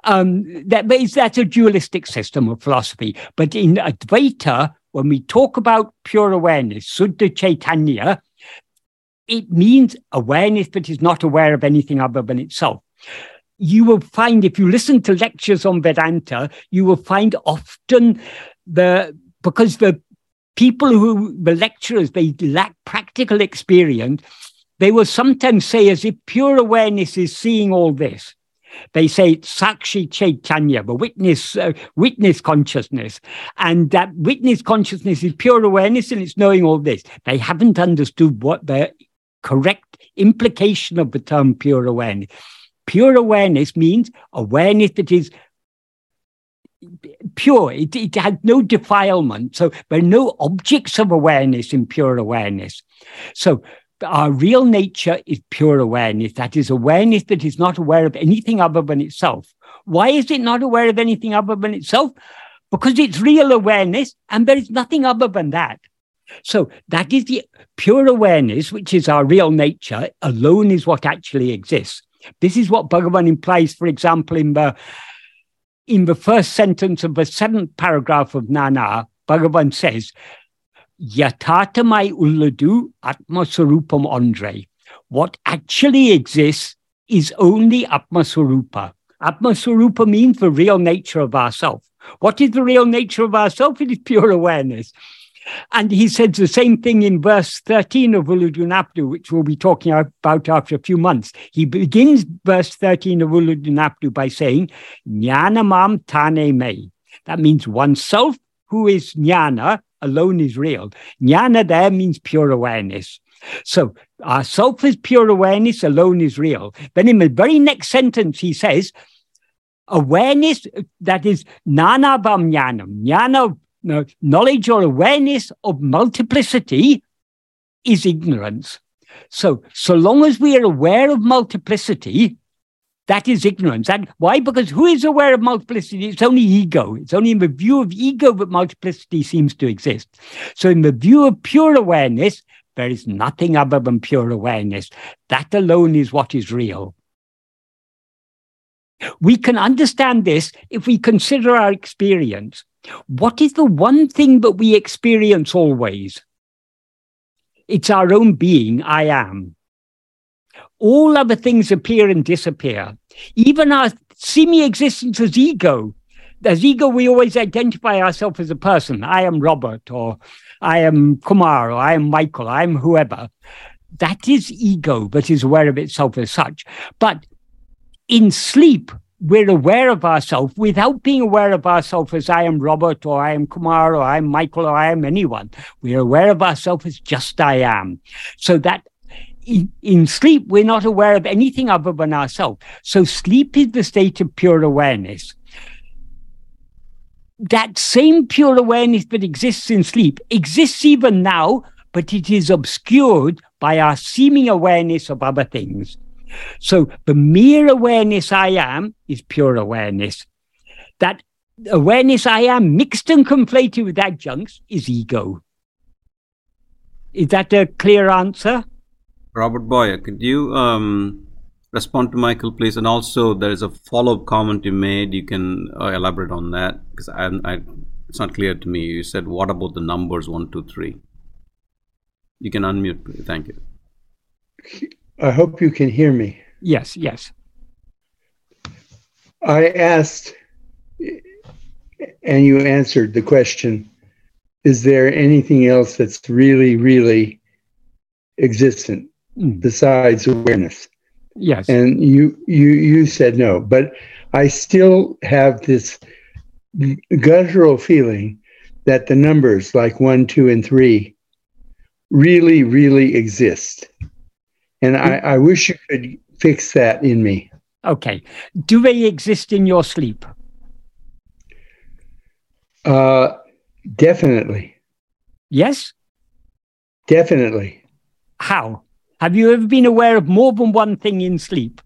Um, that is, that's a dualistic system of philosophy. But in Advaita, when we talk about pure awareness, Suddha Chaitanya, it means awareness that is not aware of anything other than itself. You will find, if you listen to lectures on Vedanta, you will find often the, because the people who, the lecturers, they lack practical experience, they will sometimes say as if pure awareness is seeing all this. They say Sakshi Chaitanya, the witness, uh, witness consciousness, and that witness consciousness is pure awareness, and it's knowing all this. They haven't understood what the correct implication of the term pure awareness. Pure awareness means awareness that is pure. It, it has no defilement. So there are no objects of awareness in pure awareness. So our real nature is pure awareness. That is awareness that is not aware of anything other than itself. Why is it not aware of anything other than itself? Because it's real awareness and there is nothing other than that. So that is the pure awareness, which is our real nature, alone is what actually exists. This is what Bhagavan implies, for example, in the in the first sentence of the seventh paragraph of Nana, Bhagavan says, Yatatamai ulladu Atmasvarupam andre. What actually exists is only Atmasvarupa. Atmasvarupa means the real nature of ourself. What is the real nature of ourself? It is pure awareness. And he says the same thing in verse 13 of Ulladu Narpadu, which we'll be talking about after a few months. He begins verse 13 of Ulladu Narpadu by saying, Jnanamam tane me. That means oneself who is jnana, alone is real. Jnana there means pure awareness. So our self is pure awareness, alone is real. Then in the very next sentence, he says, awareness that is nana bam jnanam, jnana, knowledge or awareness of multiplicity is ignorance. So, so long as we are aware of multiplicity, that is ignorance. And why? Because who is aware of multiplicity? It's only ego. It's only in the view of ego that multiplicity seems to exist. So, in the view of pure awareness, there is nothing other than pure awareness. That alone is what is real. We can understand this if we consider our experience. What is the one thing that we experience always? It's our own being, I am all other things appear and disappear. Even our seeming existence as ego. As ego, we always identify ourselves as a person. I am Robert, or I am Kumar, or I am Michael, I am whoever. That is ego that is aware of itself as such. But in sleep, we're aware of ourselves without being aware of ourselves as I am Robert or I am Kumar or I am Michael or I am anyone. We're aware of ourselves as just I am. So that in, in sleep, we're not aware of anything other than ourselves. So sleep is the state of pure awareness. That same pure awareness that exists in sleep exists even now, but it is obscured by our seeming awareness of other things. So the mere awareness I am is pure awareness. That awareness I am mixed and conflated with adjuncts is ego. Is that a clear answer? Robert Boyer, could you um, respond to Michael, please? And also, there is a follow-up comment you made. You can uh, elaborate on that because I, I, it's not clear to me. You said, "What about the numbers one, two, three? You can unmute. Please. Thank you. I hope you can hear me. Yes, yes. I asked, and you answered the question Is there anything else that's really, really existent? mm. besides awareness. Yes. And you you you said no, but I still have this guttural feeling that the numbers like one, two, and three really, really exist. And I, I wish you could fix that in me. Okay. Do they exist in your sleep? Uh, definitely. Yes? Definitely. How? Have you ever been aware of more than one thing in sleep?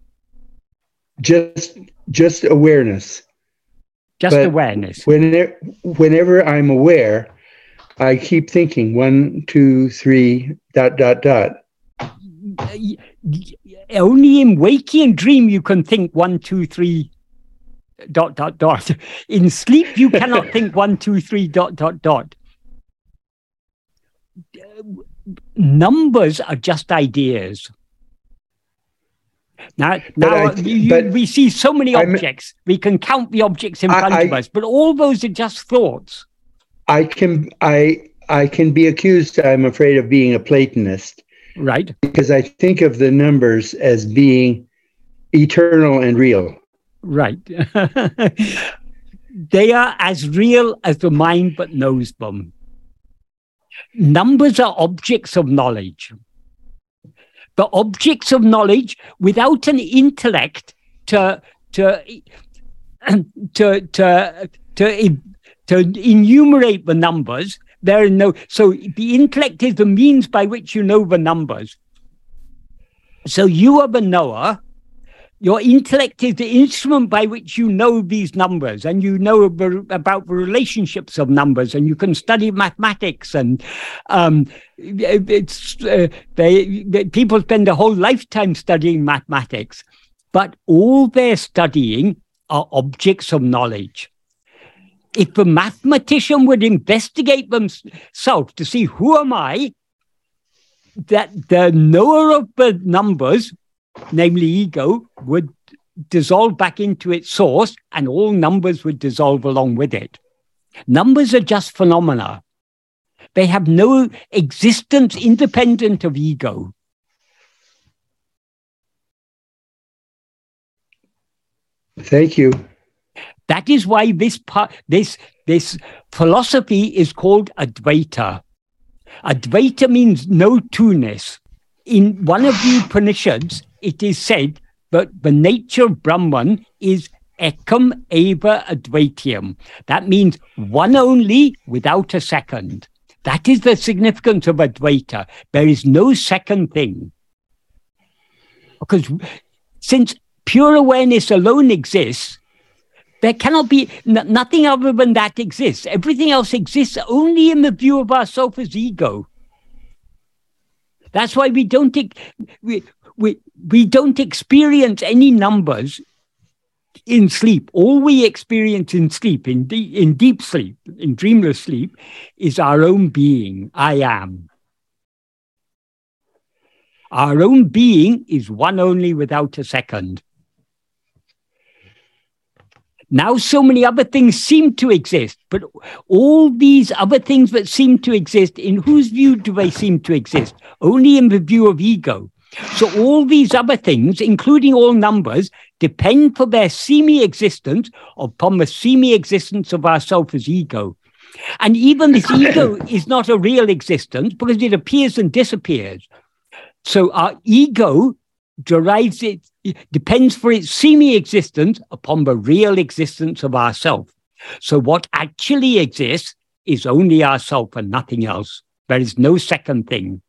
Just just awareness. Just but awareness. Whenever, whenever I'm aware, I keep thinking one, two, three, dot, dot, dot. Uh, only in waking dream you can think one, two, three, dot, dot, dot. In sleep, you cannot think one, two, three, dot, dot, dot numbers are just ideas. Now, now I, uh, you, we see so many objects. I'm, we can count the objects in front I, of us, but all those are just thoughts. I can I I can be accused. I'm afraid of being a Platonist, right? Because I think of the numbers as being eternal and real. Right. they are as real as the mind but knows them. Numbers are objects of knowledge. The objects of knowledge without an intellect to to to to to, to enumerate the numbers. There are no so the intellect is the means by which you know the numbers. So you are the knower, your intellect is the instrument by which you know these numbers and you know about the relationships of numbers and you can study mathematics and um, it's uh, they, they, people spend a whole lifetime studying mathematics but all they're studying are objects of knowledge if a mathematician would investigate themselves to see who am i that the knower of the numbers namely ego, would dissolve back into its source and all numbers would dissolve along with it. Numbers are just phenomena. They have no existence independent of ego. Thank you. That is why this part, this this philosophy is called Advaita. Advaita means no two-ness. In one of the Upanishads, it is said that the nature of Brahman is ekam eva advitiyam. That means one only without a second. That is the significance of Advaita. There is no second thing. Because since pure awareness alone exists, there cannot be n- nothing other than that exists. Everything else exists only in the view of ourself as ego. That's why we don't think we, we, we don't experience any numbers in sleep. All we experience in sleep, in, de- in deep sleep, in dreamless sleep, is our own being. I am. Our own being is one only without a second. Now, so many other things seem to exist, but all these other things that seem to exist, in whose view do they seem to exist? Only in the view of ego. So all these other things, including all numbers, depend for their semi-existence upon the semi-existence of ourself as ego. And even this ego is not a real existence because it appears and disappears. So our ego derives it, depends for its semi-existence upon the real existence of ourself. So what actually exists is only ourself and nothing else. There is no second thing.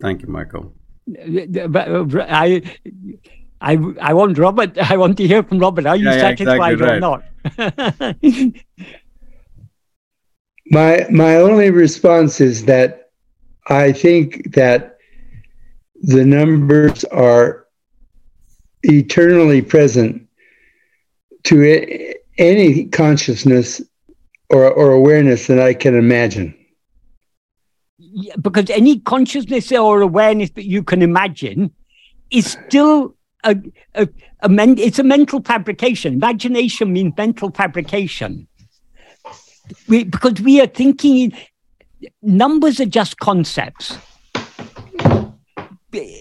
Thank you, Michael. I, I, I want Robert. I want to hear from Robert. Are you yeah, satisfied exactly or right. not? my my only response is that I think that the numbers are eternally present to any consciousness or, or awareness that I can imagine because any consciousness or awareness that you can imagine is still a, a, a men, it's a mental fabrication. Imagination means mental fabrication. We, because we are thinking numbers are just concepts.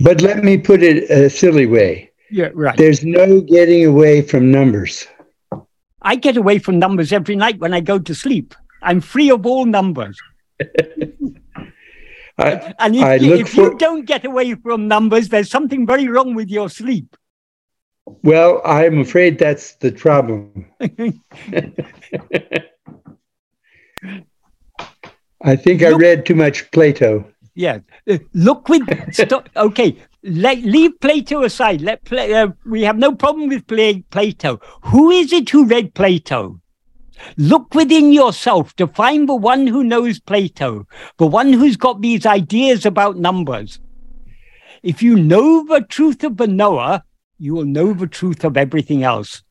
But let me put it a silly way. Yeah, right. There's no getting away from numbers. I get away from numbers every night when I go to sleep. I'm free of all numbers. I, and if, I you, if for... you don't get away from numbers, there's something very wrong with your sleep. Well, I'm afraid that's the problem. I think I read too much Plato. Yeah, look with okay. Let, leave Plato aside. Let play. Uh, we have no problem with play, Plato. Who is it who read Plato? Look within yourself to find the one who knows Plato, the one who's got these ideas about numbers. If you know the truth of the knower, you will know the truth of everything else.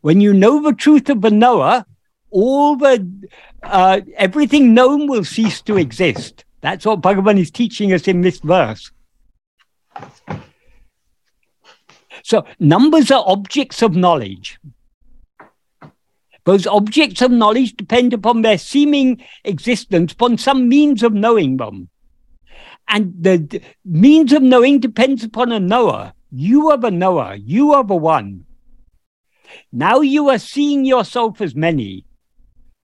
When you know the truth of the knower, all the uh, everything known will cease to exist. That's what Bhagavan is teaching us in this verse. So numbers are objects of knowledge. Those objects of knowledge depend upon their seeming existence upon some means of knowing them. And the means of knowing depends upon a knower. You are the knower, you are the one. Now you are seeing yourself as many,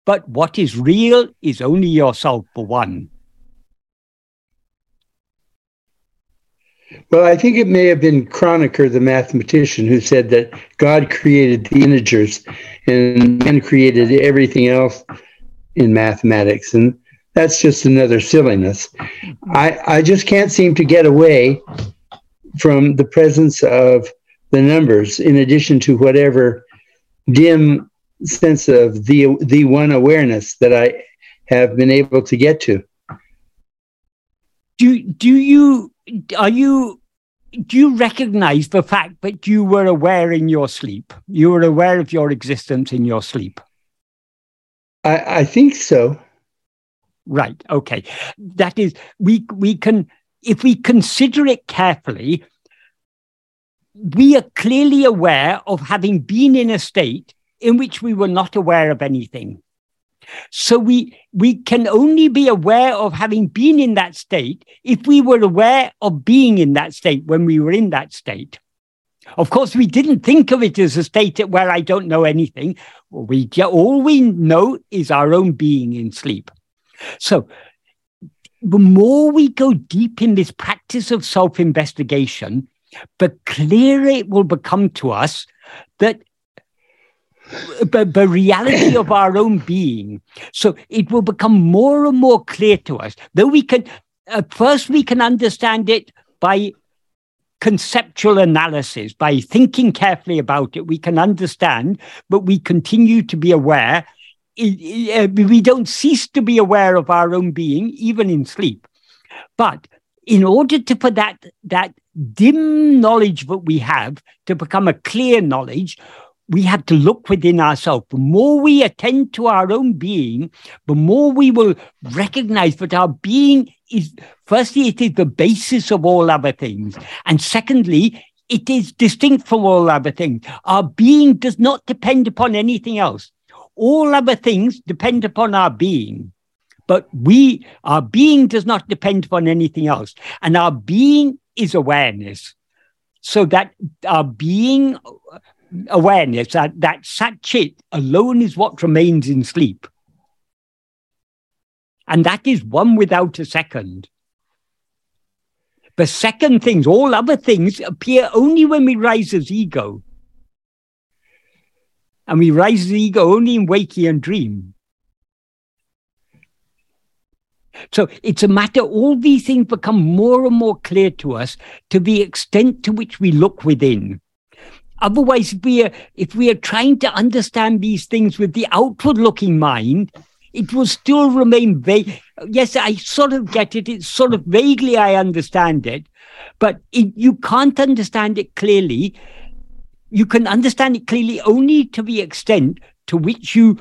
but what is real is only yourself, the one. Well, I think it may have been Kronecker, the mathematician, who said that God created the integers and man created everything else in mathematics. And that's just another silliness. I, I just can't seem to get away from the presence of the numbers in addition to whatever dim sense of the the one awareness that I have been able to get to. Do do you are you do you recognize the fact that you were aware in your sleep? You were aware of your existence in your sleep. I, I think so. Right. Okay. That is, we we can, if we consider it carefully, we are clearly aware of having been in a state in which we were not aware of anything. So we we can only be aware of having been in that state if we were aware of being in that state when we were in that state. Of course, we didn't think of it as a state where I don't know anything. We all we know is our own being in sleep. So the more we go deep in this practice of self-investigation, the clearer it will become to us that the, the reality of our own being. So it will become more and more clear to us. Though we can, at first, we can understand it by conceptual analysis, by thinking carefully about it, we can understand, but we continue to be aware. Uh, we don't cease to be aware of our own being, even in sleep. But in order to put that, that dim knowledge that we have to become a clear knowledge, we have to look within ourselves. The more we attend to our own being, the more we will recognize that our being is, firstly, it is the basis of all other things. And secondly, it is distinct from all other things. Our being does not depend upon anything else. All other things depend upon our being. But we, our being does not depend upon anything else. And our being is awareness. So that our being awareness that, that Satchit alone is what remains in sleep. And that is one without a second. The second things, all other things, appear only when we rise as ego. And we rise as ego only in waking and dream. So it's a matter, all these things become more and more clear to us to the extent to which we look within. Otherwise, if we are, if we are trying to understand these things with the outward looking mind, it will still remain vague. Yes, I sort of get it. It's sort of vaguely I understand it, but it, you can't understand it clearly. You can understand it clearly only to the extent to which you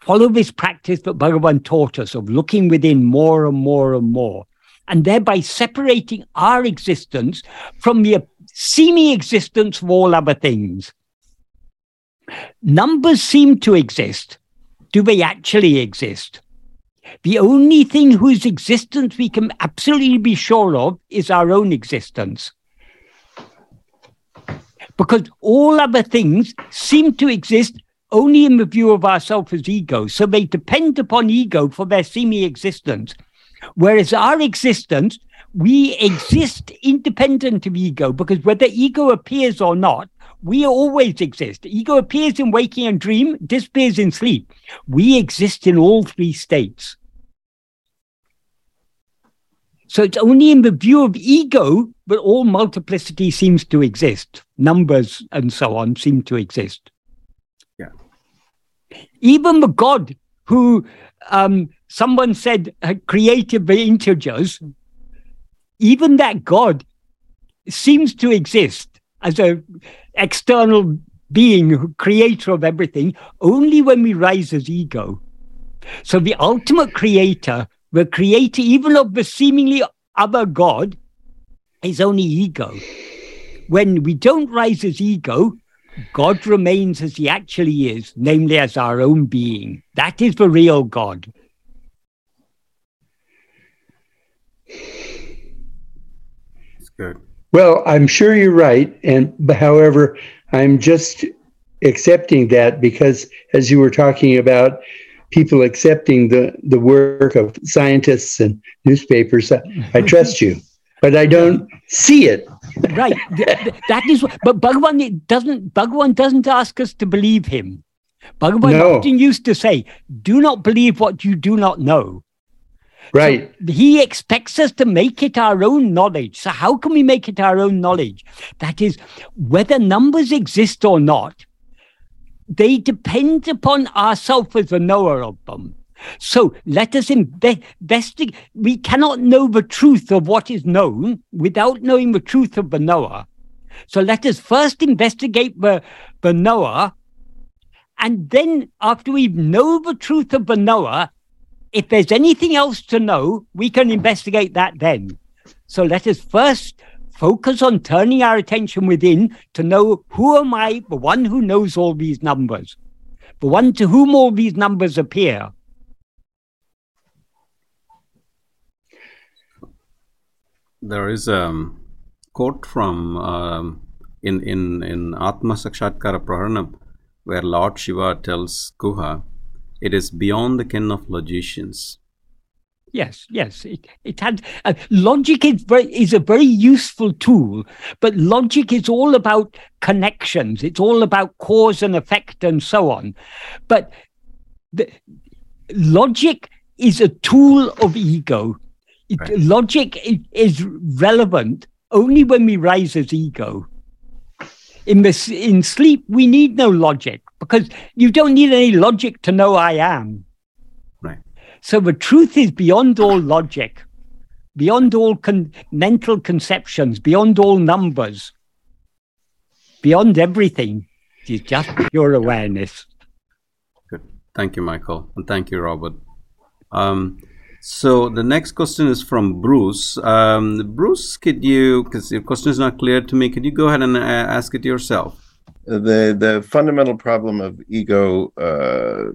follow this practice that Bhagavan taught us of looking within more and more and more, and thereby separating our existence from the seeming existence of all other things. Numbers seem to exist. Do they actually exist? The only thing whose existence we can absolutely be sure of is our own existence. Because all other things seem to exist only in the view of ourselves as ego. So they depend upon ego for their seeming existence. Whereas our existence we exist independent of ego because whether ego appears or not, we always exist. Ego appears in waking and dream, disappears in sleep. We exist in all three states. So it's only in the view of ego that all multiplicity seems to exist. Numbers and so on seem to exist. Yeah. Even the God who um, someone said created the integers even that God seems to exist as a external being, creator of everything, only when we rise as ego. So the ultimate creator, the creator even of the seemingly other God, is only ego. When we don't rise as ego, God remains as he actually is, namely as our own being. That is the real God. Good. Well, I'm sure you're right. And however, I'm just accepting that because as you were talking about people accepting the, the work of scientists and newspapers, I, I trust you, but I don't see it. right. that is what, but Bhagavan doesn't, Bhagavan doesn't ask us to believe him. Bhagavan no. often used to say, do not believe what you do not know. Right. So he expects us to make it our own knowledge. So, how can we make it our own knowledge? That is, whether numbers exist or not, they depend upon ourselves as the knower of them. So let us investigate. We cannot know the truth of what is known without knowing the truth of the knower. So let us first investigate the, the knower. And then, after we know the truth of the knower, if there's anything else to know, we can investigate that then. So let us first focus on turning our attention within to know who am I, the one who knows all these numbers, the one to whom all these numbers appear. There is a quote from um, in in in Atma Sakshatkara Prakaranam where Lord Shiva tells Guha it is beyond the ken of logicians. Yes, yes. It, it had uh, logic is very is a very useful tool, but logic is all about connections. It's all about cause and effect and so on. But the, logic is a tool of ego. It, right. Logic is relevant only when we rise as ego. In this, in sleep, we need no logic because you don't need any logic to know I am. Right. So the truth is beyond all logic, beyond all con- mental conceptions, beyond all numbers, beyond everything. It's just pure awareness. Good. Thank you, Michael. And thank you, Robert. Um, so the next question is from Bruce. Um, Bruce, could you, because your question is not clear to me, could you go ahead and uh, ask it yourself? the the fundamental problem of ego uh,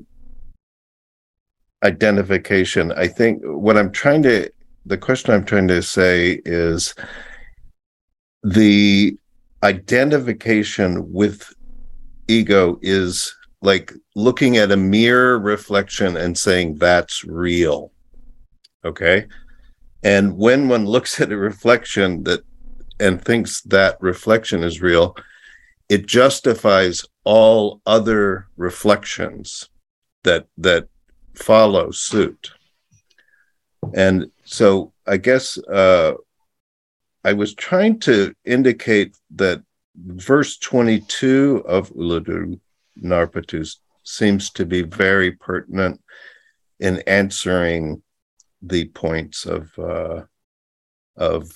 identification. I think what I'm trying to the question I'm trying to say is the identification with ego is like looking at a mirror reflection and saying that's real okay? And when one looks at a reflection that and thinks that reflection is real it justifies all other reflections that that follow suit. And so i guess uh, i was trying to indicate that verse 22 of Ulladu Narpadu seems to be very pertinent in answering the points of uh, of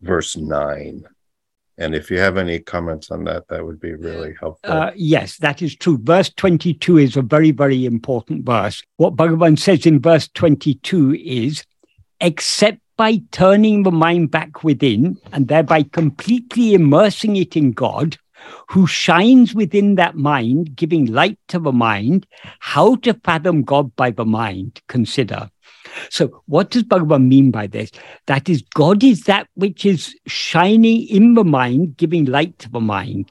verse 9 and if you have any comments on that, that would be really helpful. Uh, yes, that is true. Verse 22 is a very, very important verse. What Bhagavan says in verse 22 is, except by turning the mind back within and thereby completely immersing it in God, who shines within that mind, giving light to the mind, how to fathom God by the mind, consider. So, what does Bhagavan mean by this? That is, God is that which is shining in the mind, giving light to the mind.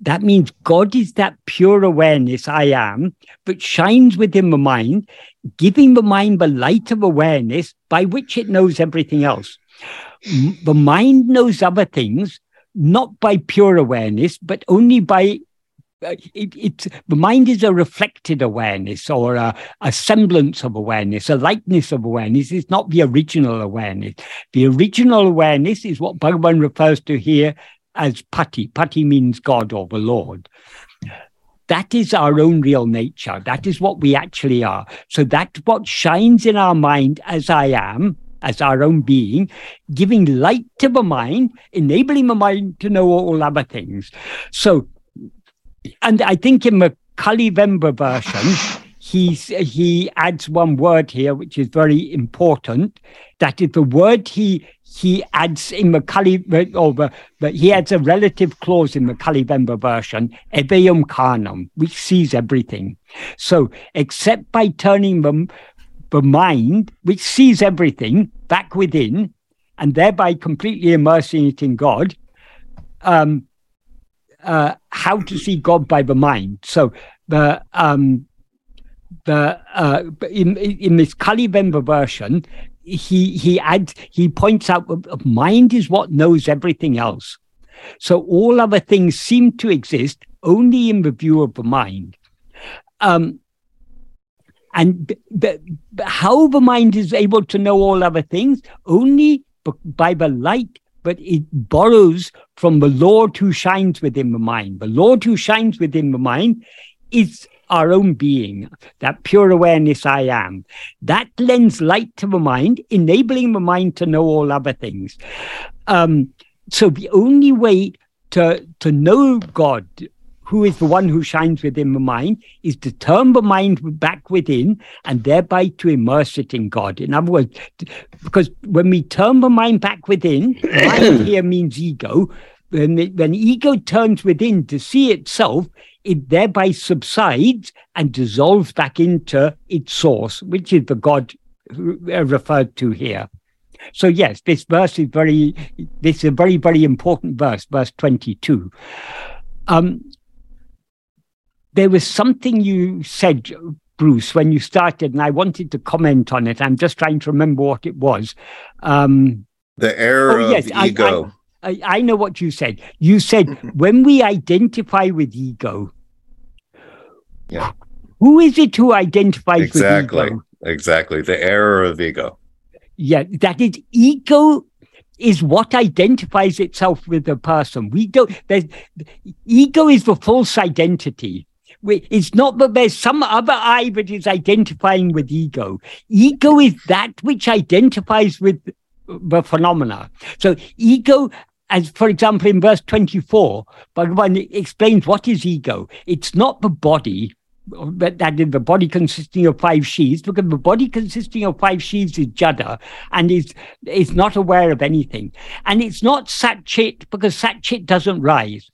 That means God is that pure awareness I am, but shines within the mind, giving the mind the light of awareness by which it knows everything else. The mind knows other things, not by pure awareness, but only by Uh, it, it, the mind is a reflected awareness or a, a, semblance of awareness, a likeness of awareness. It's not the original awareness. The original awareness is what Bhagavan refers to here as pati. Pati means God or the Lord. That is our own real nature. That is what we actually are. So that's what shines in our mind as I am, as our own being, giving light to the mind, enabling the mind to know all other things. So and I think in the Kalivenba version, he's, he adds one word here, which is very important. That is the word he he adds in the Kali, or the, but he adds a relative clause in the Kalivenba version, Eveyum Karnam, which sees everything. So, except by turning the, the mind, which sees everything, back within, and thereby completely immersing it in God. Um, uh, how to see God by the mind. So the um, the uh, in in this Kalivenba version, he he adds he points out that mind is what knows everything else. So all other things seem to exist only in the view of the mind. Um, and the, how the mind is able to know all other things only by the light but it borrows from the Lord who shines within the mind. The Lord who shines within the mind is our own being, that pure awareness I am. That lends light to the mind, enabling the mind to know all other things. Um, so the only way to to know God, who is the one who shines within the mind, is to turn the mind back within and thereby to immerse it in God. In other words, because when we turn the mind back within, mind here means ego. When, it, when ego turns within to see itself, it thereby subsides and dissolves back into its source, which is the God uh, referred to here. So yes, this verse is very, this is a very, very important verse, verse 22. Um, there was something you said, Bruce, when you started, and I wanted to comment on it. I'm just trying to remember what it was. Um, the error oh, yes, of ego. I, I, I, I know what you said. You said when we identify with ego, yeah. Who is it who identifies exactly, with ego? Exactly. The error of ego. Yeah, that is ego is what identifies itself with the person. We don't there's ego is the false identity. We, it's not that there's some other I that is identifying with ego. Ego is that which identifies with the phenomena. So ego, as for example, in verse 24, Bhagavan explains what is ego. It's not the body, but that is the body consisting of five sheaths, because the body consisting of five sheaths is jada and is is not aware of anything. And it's not satchit because satchit doesn't rise.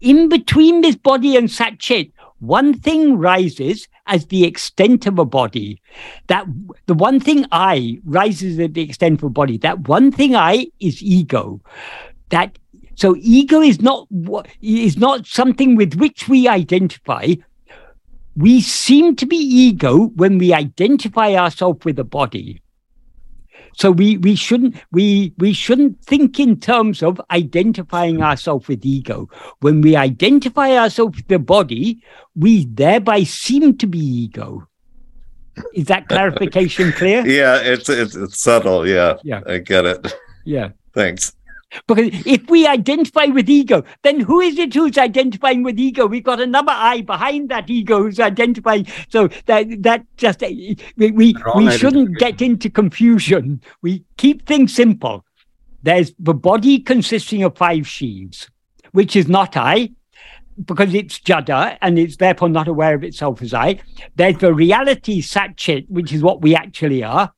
In between this body and satchit, one thing rises as the extent of a body. That the one thing I rises at the extent of a body. That one thing I is ego. That so ego is not is not something with which we identify. We seem to be ego when we identify ourselves with a body. So we, we shouldn't we we shouldn't think in terms of identifying ourselves with ego. When we identify ourselves with the body, we thereby seem to be ego. Is that clarification clear? yeah, it's, it's it's subtle. Yeah, yeah, I get it. Yeah, thanks. Because if we identify with ego, then who is it who's identifying with ego? We've got another I behind that ego who's identifying. So that that just we we, we shouldn't get into confusion. We keep things simple. There's the body consisting of five sheaths, which is not I, because it's jada and it's therefore not aware of itself as I. There's the reality satchit, which is what we actually are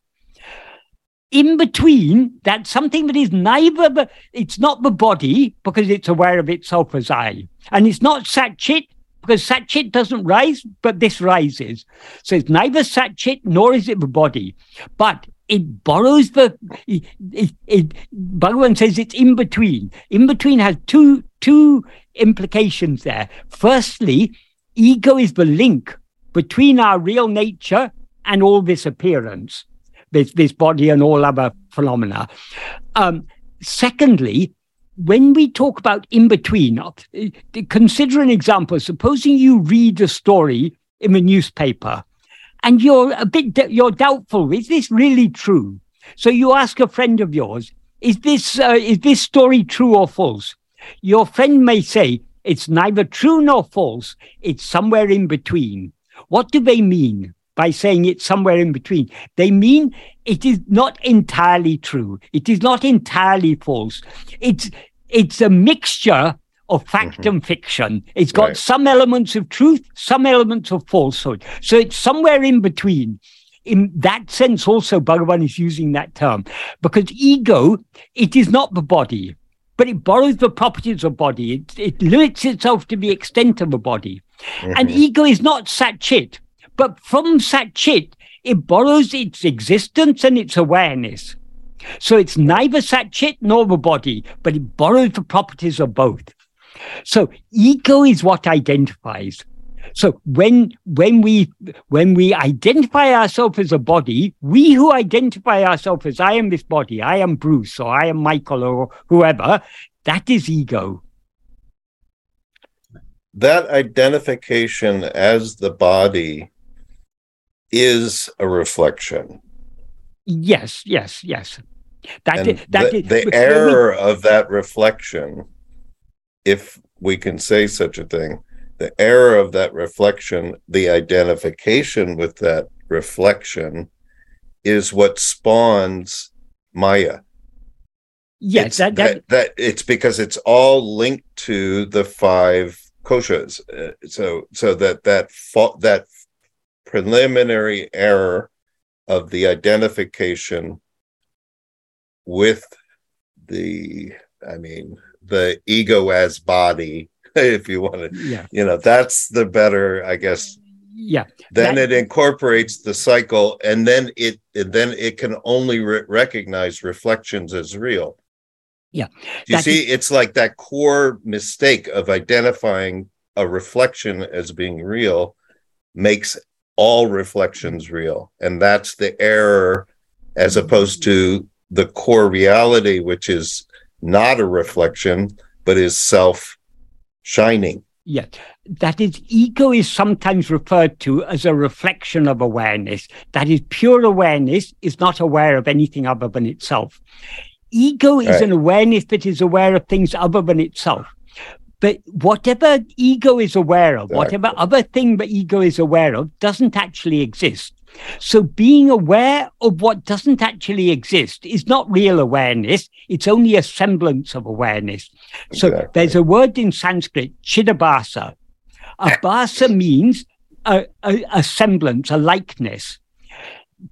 in between that something that is neither the, it's not the body because it's aware of itself as I, and it's not Satchit because Satchit doesn't rise, but this rises. So it's neither Satchit nor is it the body, but it borrows the. It, it, it, Bhagavan says it's in between. In between has two two implications there. Firstly, ego is the link between our real nature and all this appearance this, this body and all other phenomena. Um, secondly, when we talk about in between, uh, consider an example. Supposing you read a story in the newspaper and you're a bit you're doubtful is this really true? So you ask a friend of yours is this uh, is this story true or false? Your friend may say it's neither true nor false. It's somewhere in between. What do they mean by saying it's somewhere in between. They mean it is not entirely true. It is not entirely false. It's it's a mixture of fact mm-hmm. and fiction. It's got right. some elements of truth, some elements of falsehood. So it's somewhere in between. In that sense, also, Bhagavan is using that term because ego, it is not the body, but it borrows the properties of body. It, it limits itself to the extent of a body. Mm-hmm. And ego is not satchit. But from Satchit, it borrows its existence and its awareness. So it's neither Satchit nor the body, but it borrows the properties of both. So ego is what identifies. So when when we when we identify ourselves as a body, we who identify ourselves as I am this body, I am Bruce, or I am Michael, or whoever, that is ego. That identification as the body is a reflection. Yes, yes, yes. That is, that the, is, the error of that reflection, if we can say such a thing, the error of that reflection, the identification with that reflection, is what spawns Maya. Yes, that, that, that, that it's because it's all linked to the five koshas. Uh, so so that that fa- that preliminary error of the identification with the i mean the ego as body if you want to yeah. you know that's the better i guess yeah. then that, it incorporates the cycle and then it and then it can only re- recognize reflections as real. Yeah. You see is, it's like that core mistake of identifying a reflection as being real makes all reflections real and that's the error as opposed to the core reality, which is not a reflection, but is self shining. Yeah, that is, ego is sometimes referred to as a reflection of awareness. That is, pure awareness is not aware of anything other than itself. Ego is right. an awareness that is aware of things other than itself. But whatever ego is aware of, exactly. whatever other thing that ego is aware of, doesn't actually exist. So being aware of what doesn't actually exist is not real awareness. It's only a semblance of awareness. So exactly. there's a word in Sanskrit, chidabhasa. Abhasa means a, a, a, semblance, a likeness.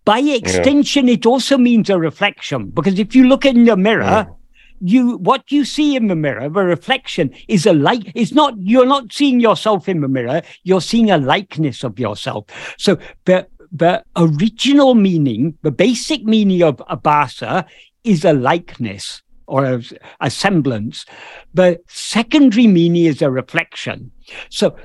By extension, yeah. it also means a reflection because if you look in the mirror, yeah. You what you see in the mirror, the reflection is a like. It's not you're not seeing yourself in the mirror. You're seeing a likeness of yourself. So the the original meaning, the basic meaning of abhasa is a likeness or a, a semblance. The secondary meaning is a reflection. So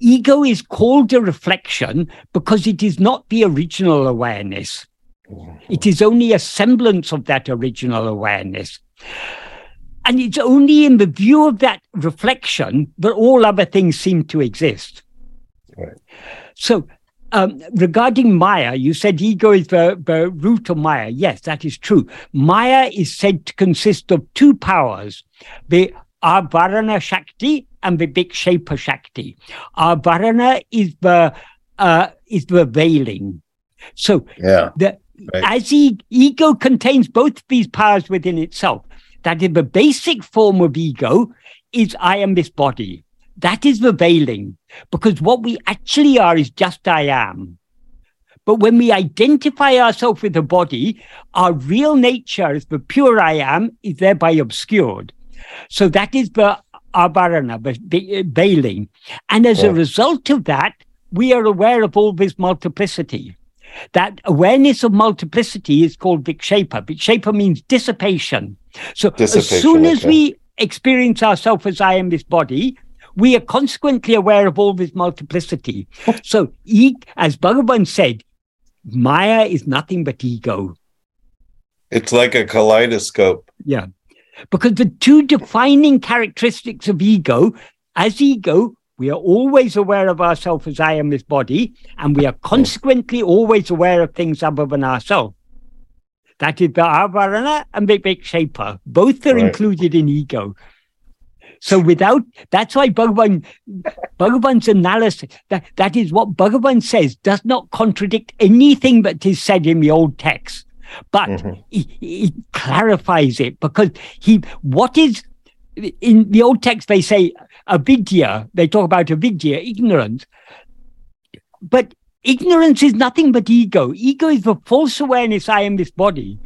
ego is called a reflection because it is not the original awareness. Oh. It is only a semblance of that original awareness. And it's only in the view of that reflection that all other things seem to exist. Right. So um, regarding Maya, you said ego is the, the root of Maya. Yes, that is true. Maya is said to consist of two powers, the Avarana Shakti and the Vikshepa Shakti. Avarana is the uh, is the veiling. So yeah, the, right. as e- ego contains both these powers within itself, that is the basic form of ego is I am this body. That is the veiling, because what we actually are is just I am. But when we identify ourselves with the body, our real nature as the pure I am is thereby obscured. So that is the avarana, the uh, veiling. And as yeah. a result of that, we are aware of all this multiplicity. That awareness of multiplicity is called vikshepa. Vikshepa means dissipation. So dissipation, as soon as okay. we experience ourselves as I am this body, we are consequently aware of all this multiplicity. So, as Bhagavan said, Maya is nothing but ego. It's like a kaleidoscope. Yeah. Because the two defining characteristics of ego, as ego, we are always aware of ourselves as I am this body, and we are consequently always aware of things other than ourselves. That is the avarana and the vikshepa. Both are right. included in ego. So without that's why Bhagavan Bhagavan's analysis that, that is what Bhagavan says does not contradict anything that is said in the old text. But mm-hmm. he, he clarifies it because he what is in the old text they say avidya, they talk about avidya, ignorance. But ignorance is nothing but ego. Ego is the false awareness I am this body.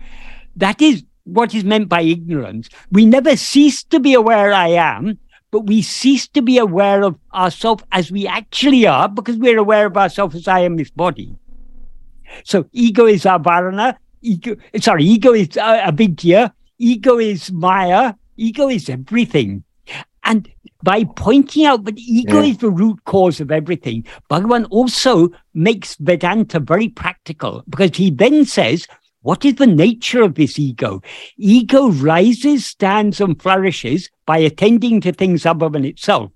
That is what is meant by ignorance. We never cease to be aware I am, but we cease to be aware of ourselves as we actually are because we're aware of ourselves as I am this body. So ego is avarana, ego. Sorry, ego is uh, avidya. Ego is maya. Ego is everything. And by pointing out that ego yeah. is the root cause of everything, Bhagavan also makes Vedanta very practical because he then says, what is the nature of this ego? Ego rises, stands, and flourishes by attending to things other than itself.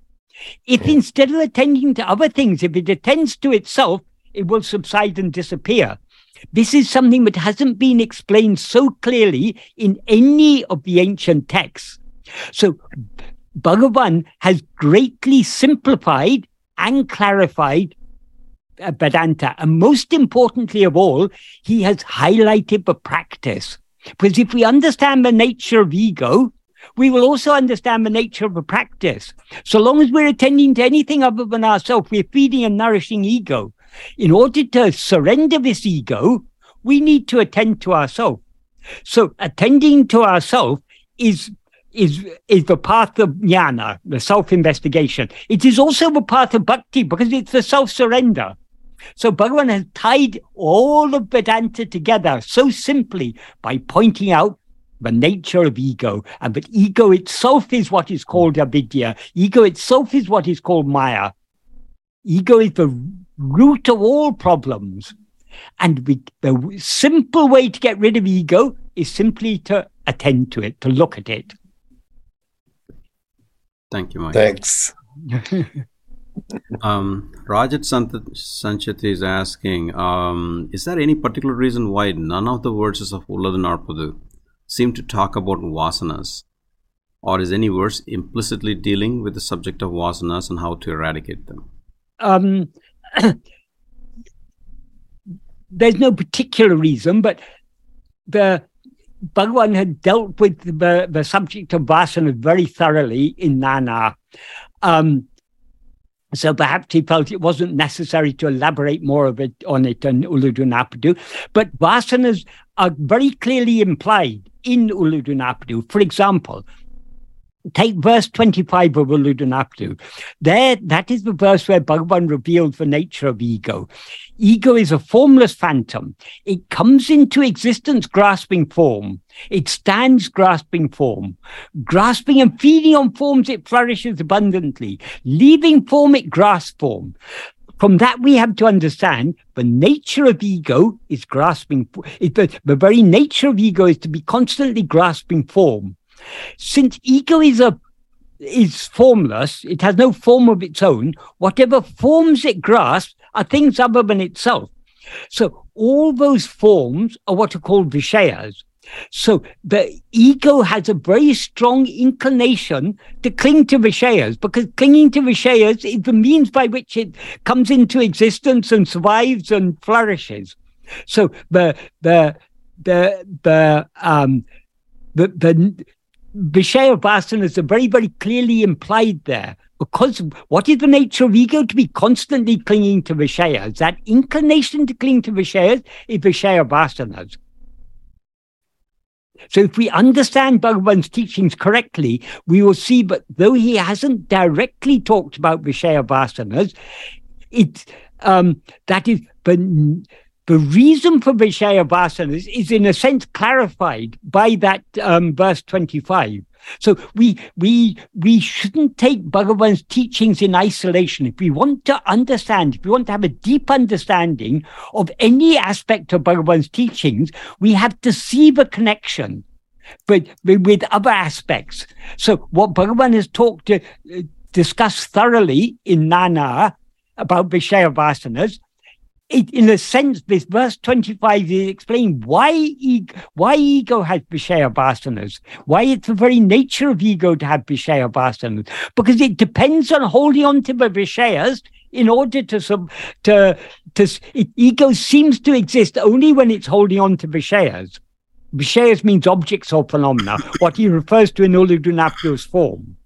If instead of attending to other things, if it attends to itself, it will subside and disappear. This is something that hasn't been explained so clearly in any of the ancient texts. So Bhagavan has greatly simplified and clarified uh, Vedanta. And most importantly of all, he has highlighted the practice. Because if we understand the nature of ego, we will also understand the nature of the practice. So long as we're attending to anything other than ourselves, we're feeding and nourishing ego. In order to surrender this ego, we need to attend to ourselves. So attending to ourselves is is is the path of jnana, the self-investigation. It is also the path of bhakti because it's the self-surrender. So Bhagavan has tied all of Vedanta together so simply by pointing out the nature of ego, and that ego itself is what is called avidya. Ego itself is what is called maya. Ego is the root of all problems. And we, the simple way to get rid of ego is simply to attend to it, to look at it. Thank you, Mike. Thanks. um, Rajat Sanchit is asking, um, is there any particular reason why none of the verses of Ulladu Narpadu seem to talk about vasanas? Or is any verse implicitly dealing with the subject of vasanas and how to eradicate them? Um, there's no particular reason, but the Bhagavan had dealt with the, the subject of vasana very thoroughly in Nan Yar. Um, so perhaps he felt it wasn't necessary to elaborate more of it on it in Ulladu Narpadu. But vasanas are very clearly implied in Ulladu Narpadu. For example, take verse 25 of Ulladu Narpadu. There, that is the verse where Bhagavan revealed the nature of ego. Ego is a formless phantom. It comes into existence grasping form. It stands grasping form. Grasping and feeding on forms, it flourishes abundantly. Leaving form, it grasps form. From that, we have to understand the nature of ego is grasping. The, the very nature of ego is to be constantly grasping form. Since ego is a is formless, it has no form of its own. Whatever forms it grasps are things other than itself. So all those forms are what are called vishayas. So the ego has a very strong inclination to cling to Vishayas because clinging to Vishayas is the means by which it comes into existence and survives and flourishes. So the the the the um the the Vishaya Vasanas are very, very clearly implied there. Because what is the nature of ego? To be constantly clinging to Vishayas. That inclination to cling to Vishayas is Vishaya Vasanas. So if we understand Bhagavan's teachings correctly, we will see that though he hasn't directly talked about Vishaya Vasanas, it um, that is but the reason for Vishaya Vasanas is in a sense clarified by that um, verse 25. So we we we shouldn't take Bhagavan's teachings in isolation. If we want to understand, if we want to have a deep understanding of any aspect of Bhagavan's teachings, we have to see the connection but with other aspects. So what Bhagavan has talked to uh, discussed thoroughly in Nan Yar about Vishaya Vasanas it, in a sense, this verse 25 is explaining why, ego, why ego has Vishaya Vasanas, why it's the very nature of ego to have Vishaya Vasanas, because it depends on holding on to the in order to, sub, to, to it, ego seems to exist only when it's holding on to Vishayas. Vishayas means objects or phenomena, what he refers to in Ulladu Narpadu's form.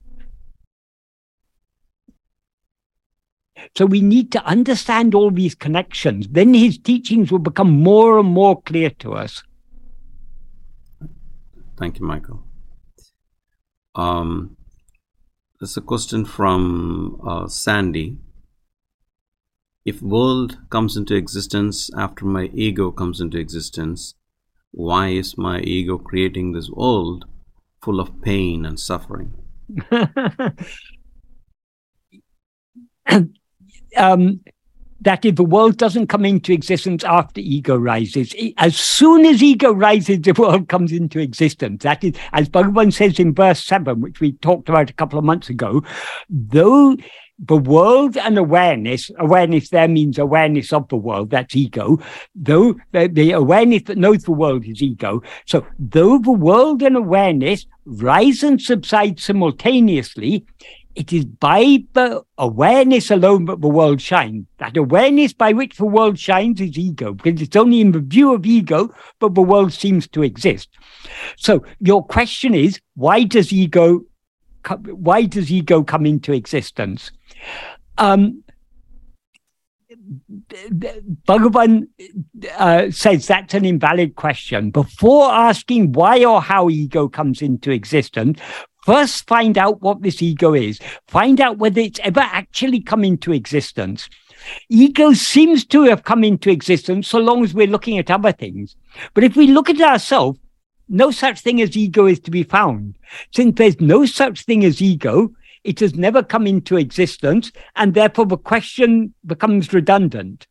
So we need to understand all these connections. Then his teachings will become more and more clear to us. Thank you, Michael. Um, there's a question from uh, Sandy. If world comes into existence after my ego comes into existence, why is my ego creating this world full of pain and suffering? um, that if the world doesn't come into existence after ego rises, as soon as ego rises, the world comes into existence. That is, as Bhagavan says in verse 7, which we talked about a couple of months ago, though the world and awareness, awareness there means awareness of the world, that's ego, though the, the awareness that knows the world is ego. So though the world and awareness rise and subside simultaneously, it is by awareness alone that the world shines. That awareness by which the world shines is ego, because it's only in the view of ego that the world seems to exist. So your question is, why does ego, why does ego come into existence? Um, Bhagavan uh, says that's an invalid question. Before asking why or how ego comes into existence, First, find out what this ego is. Find out whether it's ever actually come into existence. Ego seems to have come into existence so long as we're looking at other things. But if we look at ourselves, no such thing as ego is to be found. Since there's no such thing as ego, it has never come into existence, and therefore the question becomes redundant.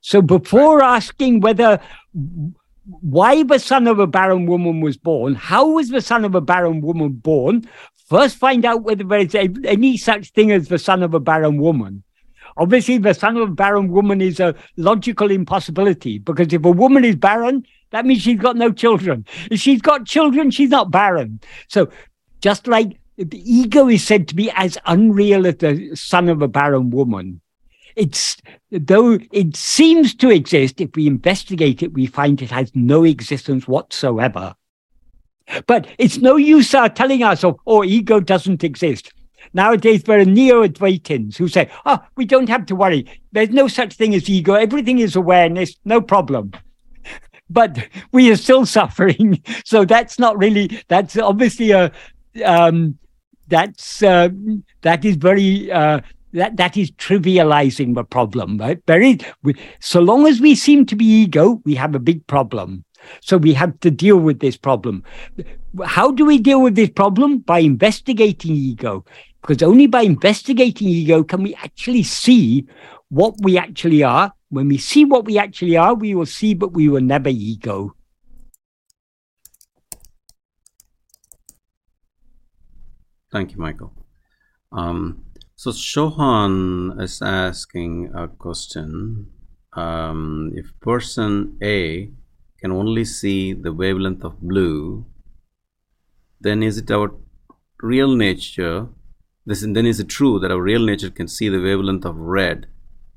So before asking whether why the son of a barren woman was born, how was the son of a barren woman born, first find out whether there is a, any such thing as the son of a barren woman. Obviously, the son of a barren woman is a logical impossibility because if a woman is barren, that means she's got no children. If she's got children, she's not barren. So, just like the ego is said to be as unreal as the son of a barren woman, it's though it seems to exist, if we investigate it, we find it has no existence whatsoever. But it's no use uh, telling ourselves, oh, oh, ego doesn't exist. Nowadays, there are neo-Advaitins who say, oh, we don't have to worry. There's no such thing as ego. Everything is awareness. No problem. But we are still suffering. So that's not really, that's obviously a, um, that's, uh, that is very uh, that that is trivializing the problem right? Very so long as we seem to be ego we have a big problem. So we have to deal with this problem. How do we deal with this problem? By investigating ego. Because only by investigating ego can we actually see what we actually are. When we see what we actually are we will see that we were never ego. Thank you michael. Um, so Shohan is asking a question. Um, if person A can only see the wavelength of blue, then is it our real nature? This, then is it true that our real nature can see the wavelength of red,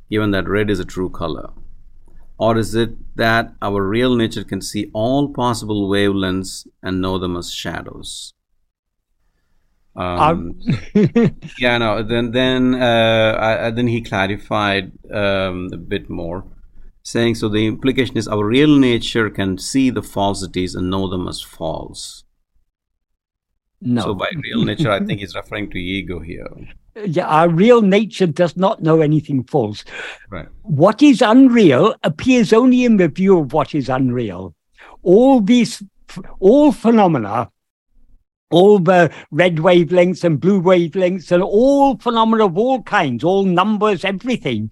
given that red is a true color? Or is it that our real nature can see all possible wavelengths and know them as shadows? Um, yeah, no. Then, then, uh, I, then he clarified um, a bit more, saying so. The implication is our real nature can see the falsities and know them as false. No. So by real nature, I think he's referring to ego here. Yeah, our real nature does not know anything false. Right. What is unreal appears only in the view of what is unreal. All these, all phenomena all the red wavelengths and blue wavelengths and all phenomena of all kinds, all numbers, everything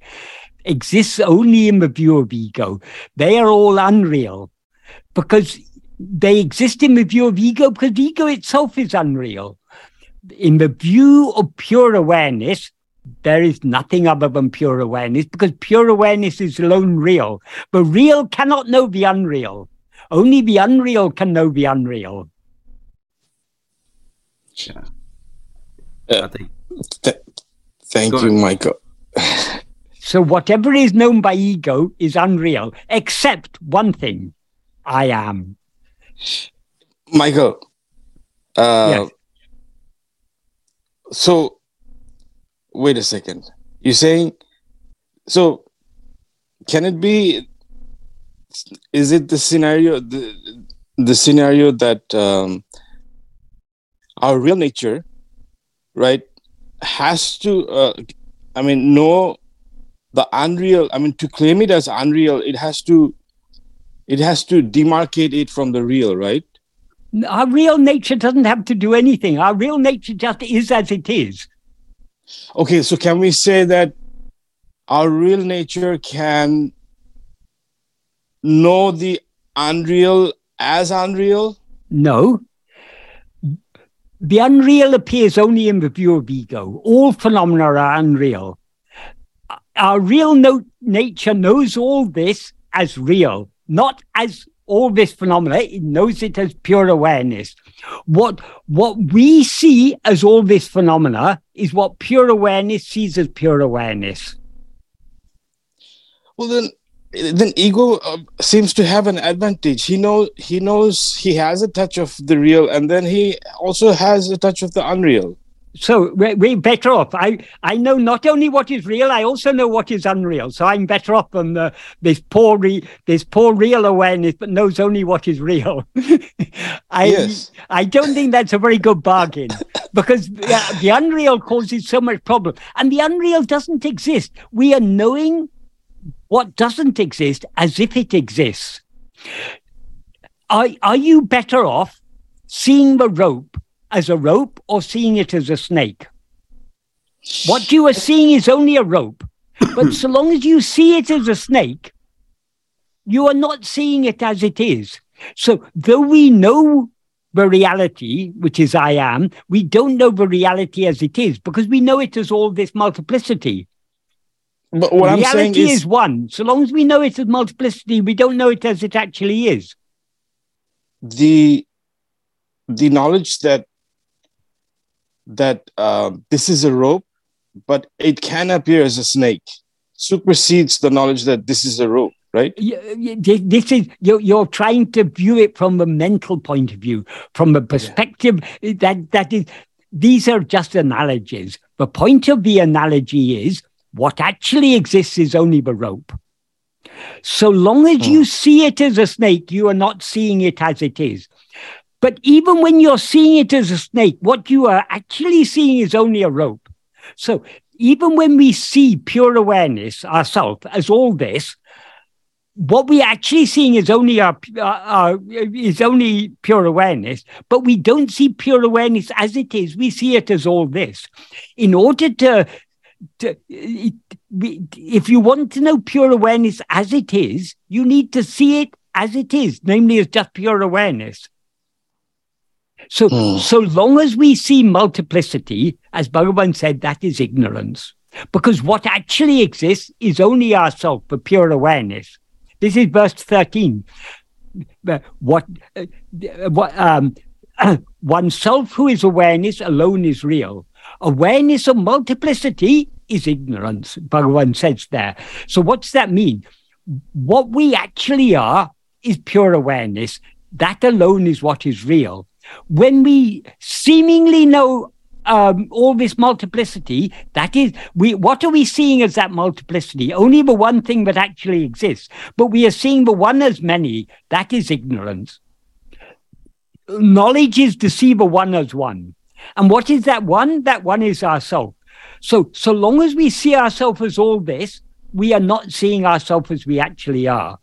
exists only in the view of ego. They are all unreal because they exist in the view of ego because ego itself is unreal. In the view of pure awareness, there is nothing other than pure awareness because pure awareness is alone real. But real cannot know the unreal. Only the unreal can know the unreal. Yeah. Uh, th- thank you, Michael. so whatever is known by ego is unreal, except one thing: I am. Michael. Uh, yes. So, wait a second. You're saying so? Can it be? Is it the scenario the the scenario that um, our real nature, right, has to, uh, I mean, know the unreal. I mean, to claim it as unreal, it has to it has to demarcate it from the real, right? Our real nature doesn't have to do anything. Our real nature just is as it is. Okay, so can we say that our real nature can know the unreal as unreal? No. The unreal appears only in the view of ego. All phenomena are unreal. Our real no- nature knows all this as real, not as all this phenomena. It knows it as pure awareness. What what we see as all this phenomena is what pure awareness sees as pure awareness. Well, then then ego uh, seems to have an advantage. He knows he knows he has a touch of the real and then he also has a touch of the unreal. So we're, we're better off. I i know not only what is real i also know what is unreal. So i'm better off than the, this poor re, this poor real awareness but knows only what is real. I Yes. i don't think that's a very good bargain because the, the unreal causes so much problem. And the unreal doesn't exist. We are knowing what doesn't exist as if it exists. Are, are you better off seeing the rope as a rope or seeing it as a snake? What you are seeing is only a rope. But so long as you see it as a snake, you are not seeing it as it is. So though we know the reality, which is I am, we don't know the reality as it is because we know it as all this multiplicity. But what i'm saying reality is, is one. So long as we know it as multiplicity, we don't know it as it actually is. the the knowledge that that um, this is a rope but it can appear as a snake supersedes the knowledge that this is a rope right Y- y- thi- This is you're, you're trying to view it from a mental point of view, from a perspective that that is. These are just analogies. The point of the analogy is what actually exists is only the rope. So long as you hmm. see it as a snake, you are not seeing it as it is. But even when you're seeing it as a snake, what you are actually seeing is only a rope. So even when we see pure awareness, ourself, as all this, what we're actually seeing is only our, our, our is only pure awareness, but we don't see pure awareness as it is. We see it as all this. In order to, to it, we, if you want to know pure awareness as it is, you need to see it as it is, namely as just pure awareness. So, Hmm. so long as we see multiplicity, as Bhagavan said, that is ignorance. Because what actually exists is only ourself, the pure awareness. This is verse 13. Uh, What, uh, what, um, oneself who is awareness alone is real. Awareness of multiplicity is ignorance, Bhagavan says there. So, what does that mean? What we actually are is pure awareness. That alone is what is real. When we seemingly know um, all this multiplicity, that is, we what are we seeing as that multiplicity? Only the one thing that actually exists. But we are seeing the one as many. That is ignorance. Knowledge is to see the one as one. And what is that one? That one is ourself. So, so long as we see ourselves as all this, we are not seeing ourselves as we actually are.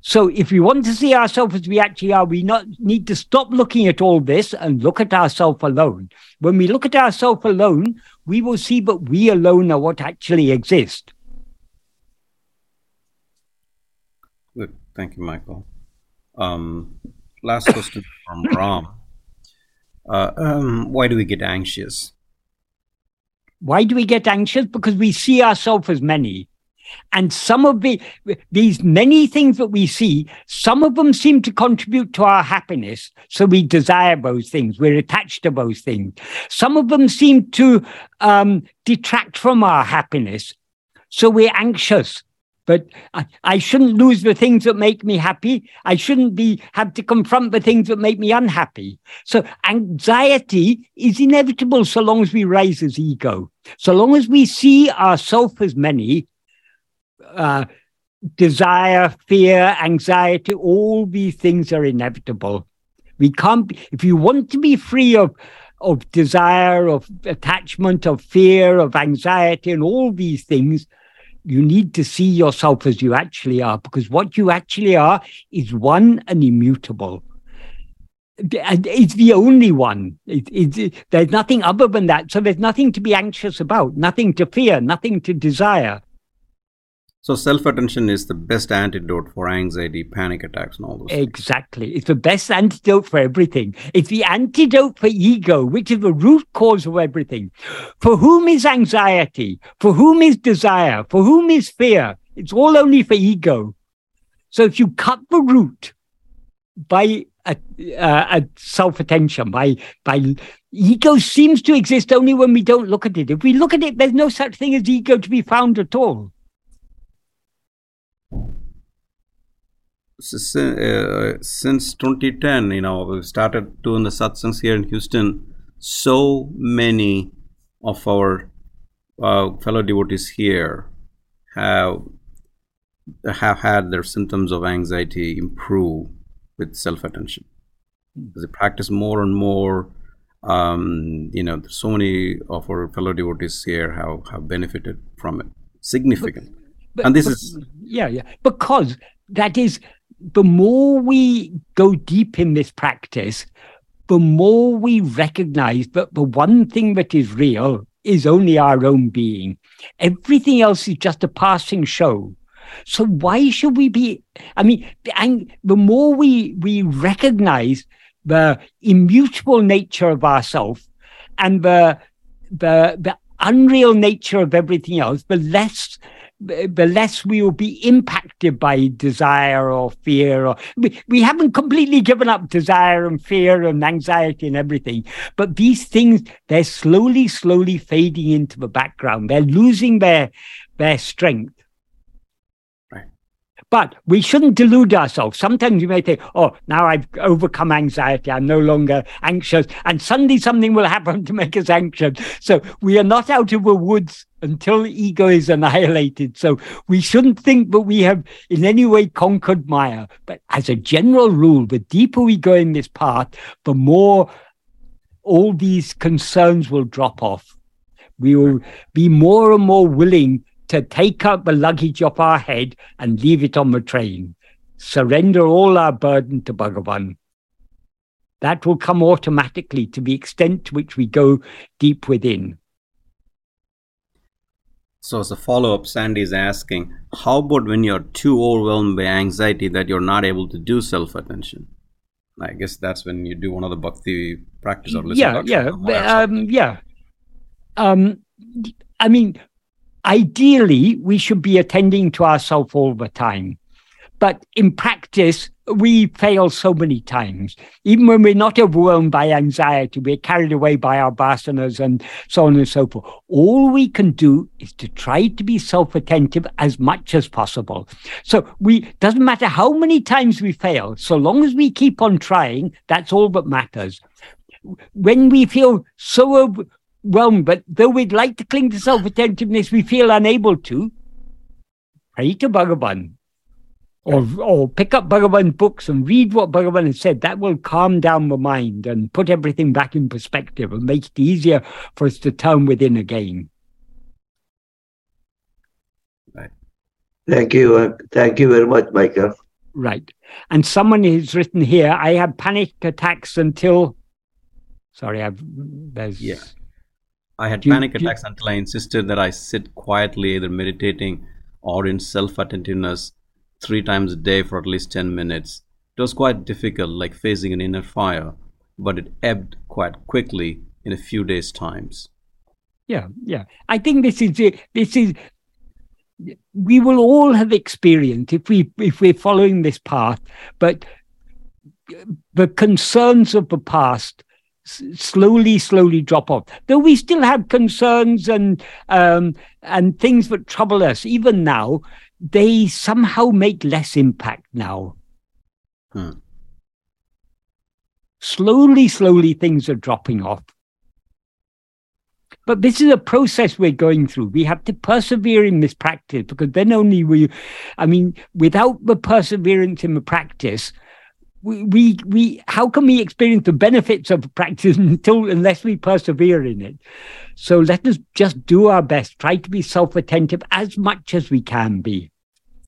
So, if we want to see ourselves as we actually are, we not need to stop looking at all this and look at ourselves alone. When we look at ourselves alone, we will see that we alone are what actually exist. Good. Thank you, Michael. Um, last question from Ram. Uh, um, why do we get anxious? Why do we get anxious? Because we see ourselves as many. And some of the, these many things that we see, some of them seem to contribute to our happiness. So we desire those things. We're attached to those things. Some of them seem to um, detract from our happiness. So we're anxious. But I, I shouldn't lose the things that make me happy. I shouldn't be have to confront the things that make me unhappy. So anxiety is inevitable so long as we raise as ego. So long as we see ourselves as many, uh, desire, fear, anxiety, all these things are inevitable. We can't, if you want to be free of, of desire, of attachment, of fear, of anxiety, and all these things, You need to see yourself as you actually are, because what you actually are is one and immutable. It's the only one. It, it, it, there's nothing other than that. So there's nothing to be anxious about, nothing to fear, nothing to desire. So self-attention is the best antidote for anxiety, panic attacks, and all those. Exactly. Things. It's the best antidote for everything. It's the antidote for ego, which is the root cause of everything. For whom is anxiety? For whom is desire? For whom is fear? It's all only for ego. So if you cut the root by a, uh, a self-attention, by by ego seems to exist only when we don't look at it. If we look at it, there's no such thing as ego to be found at all. Uh, since 2010, you know, we've started doing the satsangs here in Houston. So many of our uh, fellow devotees here have have had their symptoms of anxiety improve with self-attention. As they practice more and more, um, you know, so many of our fellow devotees here have, have benefited from it significantly. But, and this but, is yeah, yeah, because that is the more we go deep in this practice, the more we recognize that the one thing that is real is only our own being. Everything else is just a passing show. So why should we be? I mean, and the more we we recognize the immutable nature of ourself and the the the unreal nature of everything else, the less the less we will be impacted by desire or fear or we, we haven't completely given up desire and fear and anxiety and everything but these things they're slowly slowly fading into the background they're losing their their strength but we shouldn't delude ourselves. Sometimes you may think, oh, now I've overcome anxiety. I'm no longer anxious. And suddenly something will happen to make us anxious. So we are not out of the woods until ego is annihilated. So we shouldn't think that we have in any way conquered Maya. But as a general rule, the deeper we go in this path, the more all these concerns will drop off. We will be more and more willing to take up the luggage off our head and leave it on the train. Surrender all our burden to Bhagavan. That will come automatically to the extent to which we go deep within. So, as a follow up, Sandy is asking, how about when you're too overwhelmed by anxiety that you're not able to do self attention? I guess that's when you do one of the bhakti practice or listen. Yeah, yeah, um, yeah. Um, I mean, ideally, we should be attending to ourselves all the time. But in practice, we fail so many times. Even when we're not overwhelmed by anxiety, we're carried away by our vasanas and so on and so forth. All we can do is to try to be self-attentive as much as possible. So we doesn't matter how many times we fail, so long as we keep on trying, that's all that matters. When we feel so overwhelmed, but though we'd like to cling to self attentiveness, we feel unable to. Pray to Bhagavan. Or, or pick up Bhagavan's books and read what Bhagavan has said. That will calm down the mind and put everything back in perspective and make it easier for us to turn within again. Right. Thank you. Uh, thank you very much, Michael. Right. And someone has written here, I had panic attacks until sorry, I've there's yeah. I had panic attacks until I insisted that I sit quietly, either meditating or in self attentiveness three times a day for at least 10 minutes. It was quite difficult, like facing an inner fire, but it ebbed quite quickly in a few days' times. Yeah, yeah. I think this is this is we will all have experienced if we if we're following this path, but the concerns of the past slowly, slowly drop off. Though we still have concerns and um, and things that trouble us even now, they somehow make less impact now. Hmm. Slowly, slowly, things are dropping off. But this is a process we're going through. We have to persevere in this practice because then only we, I mean, without the perseverance in the practice, we, we, we, how can we experience the benefits of practice until, unless we persevere in it? So let us just do our best, try to be self attentive as much as we can be.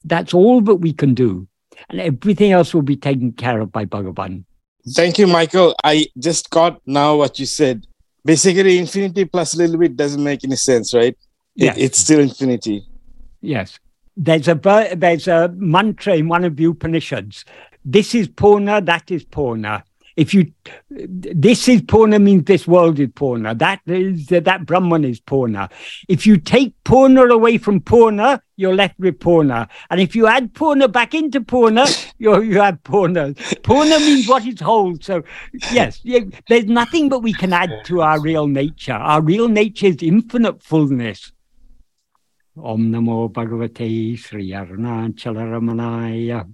That's all that we can do. And everything else will be taken care of by Bhagavan. Thank you, Michael. I just got now what you said. Basically, infinity plus a little bit doesn't make any sense, right? It- Yes. it's still infinity. Yes. There's a there's a mantra in one of the Upanishads. This is Purna, that is Purna. If you this is Purna means this world is Purna. That is uh, that Brahman is Purna. If you take Purna away from Purna, you're left with Purna. And if you add Purna back into Purna, you you have Purna. Purna means what is whole. So yes, yeah, there's nothing but we can add to our real nature. Our real nature is infinite fullness. Om Namo Bhagavate Sri Arunachalara Ramanaya.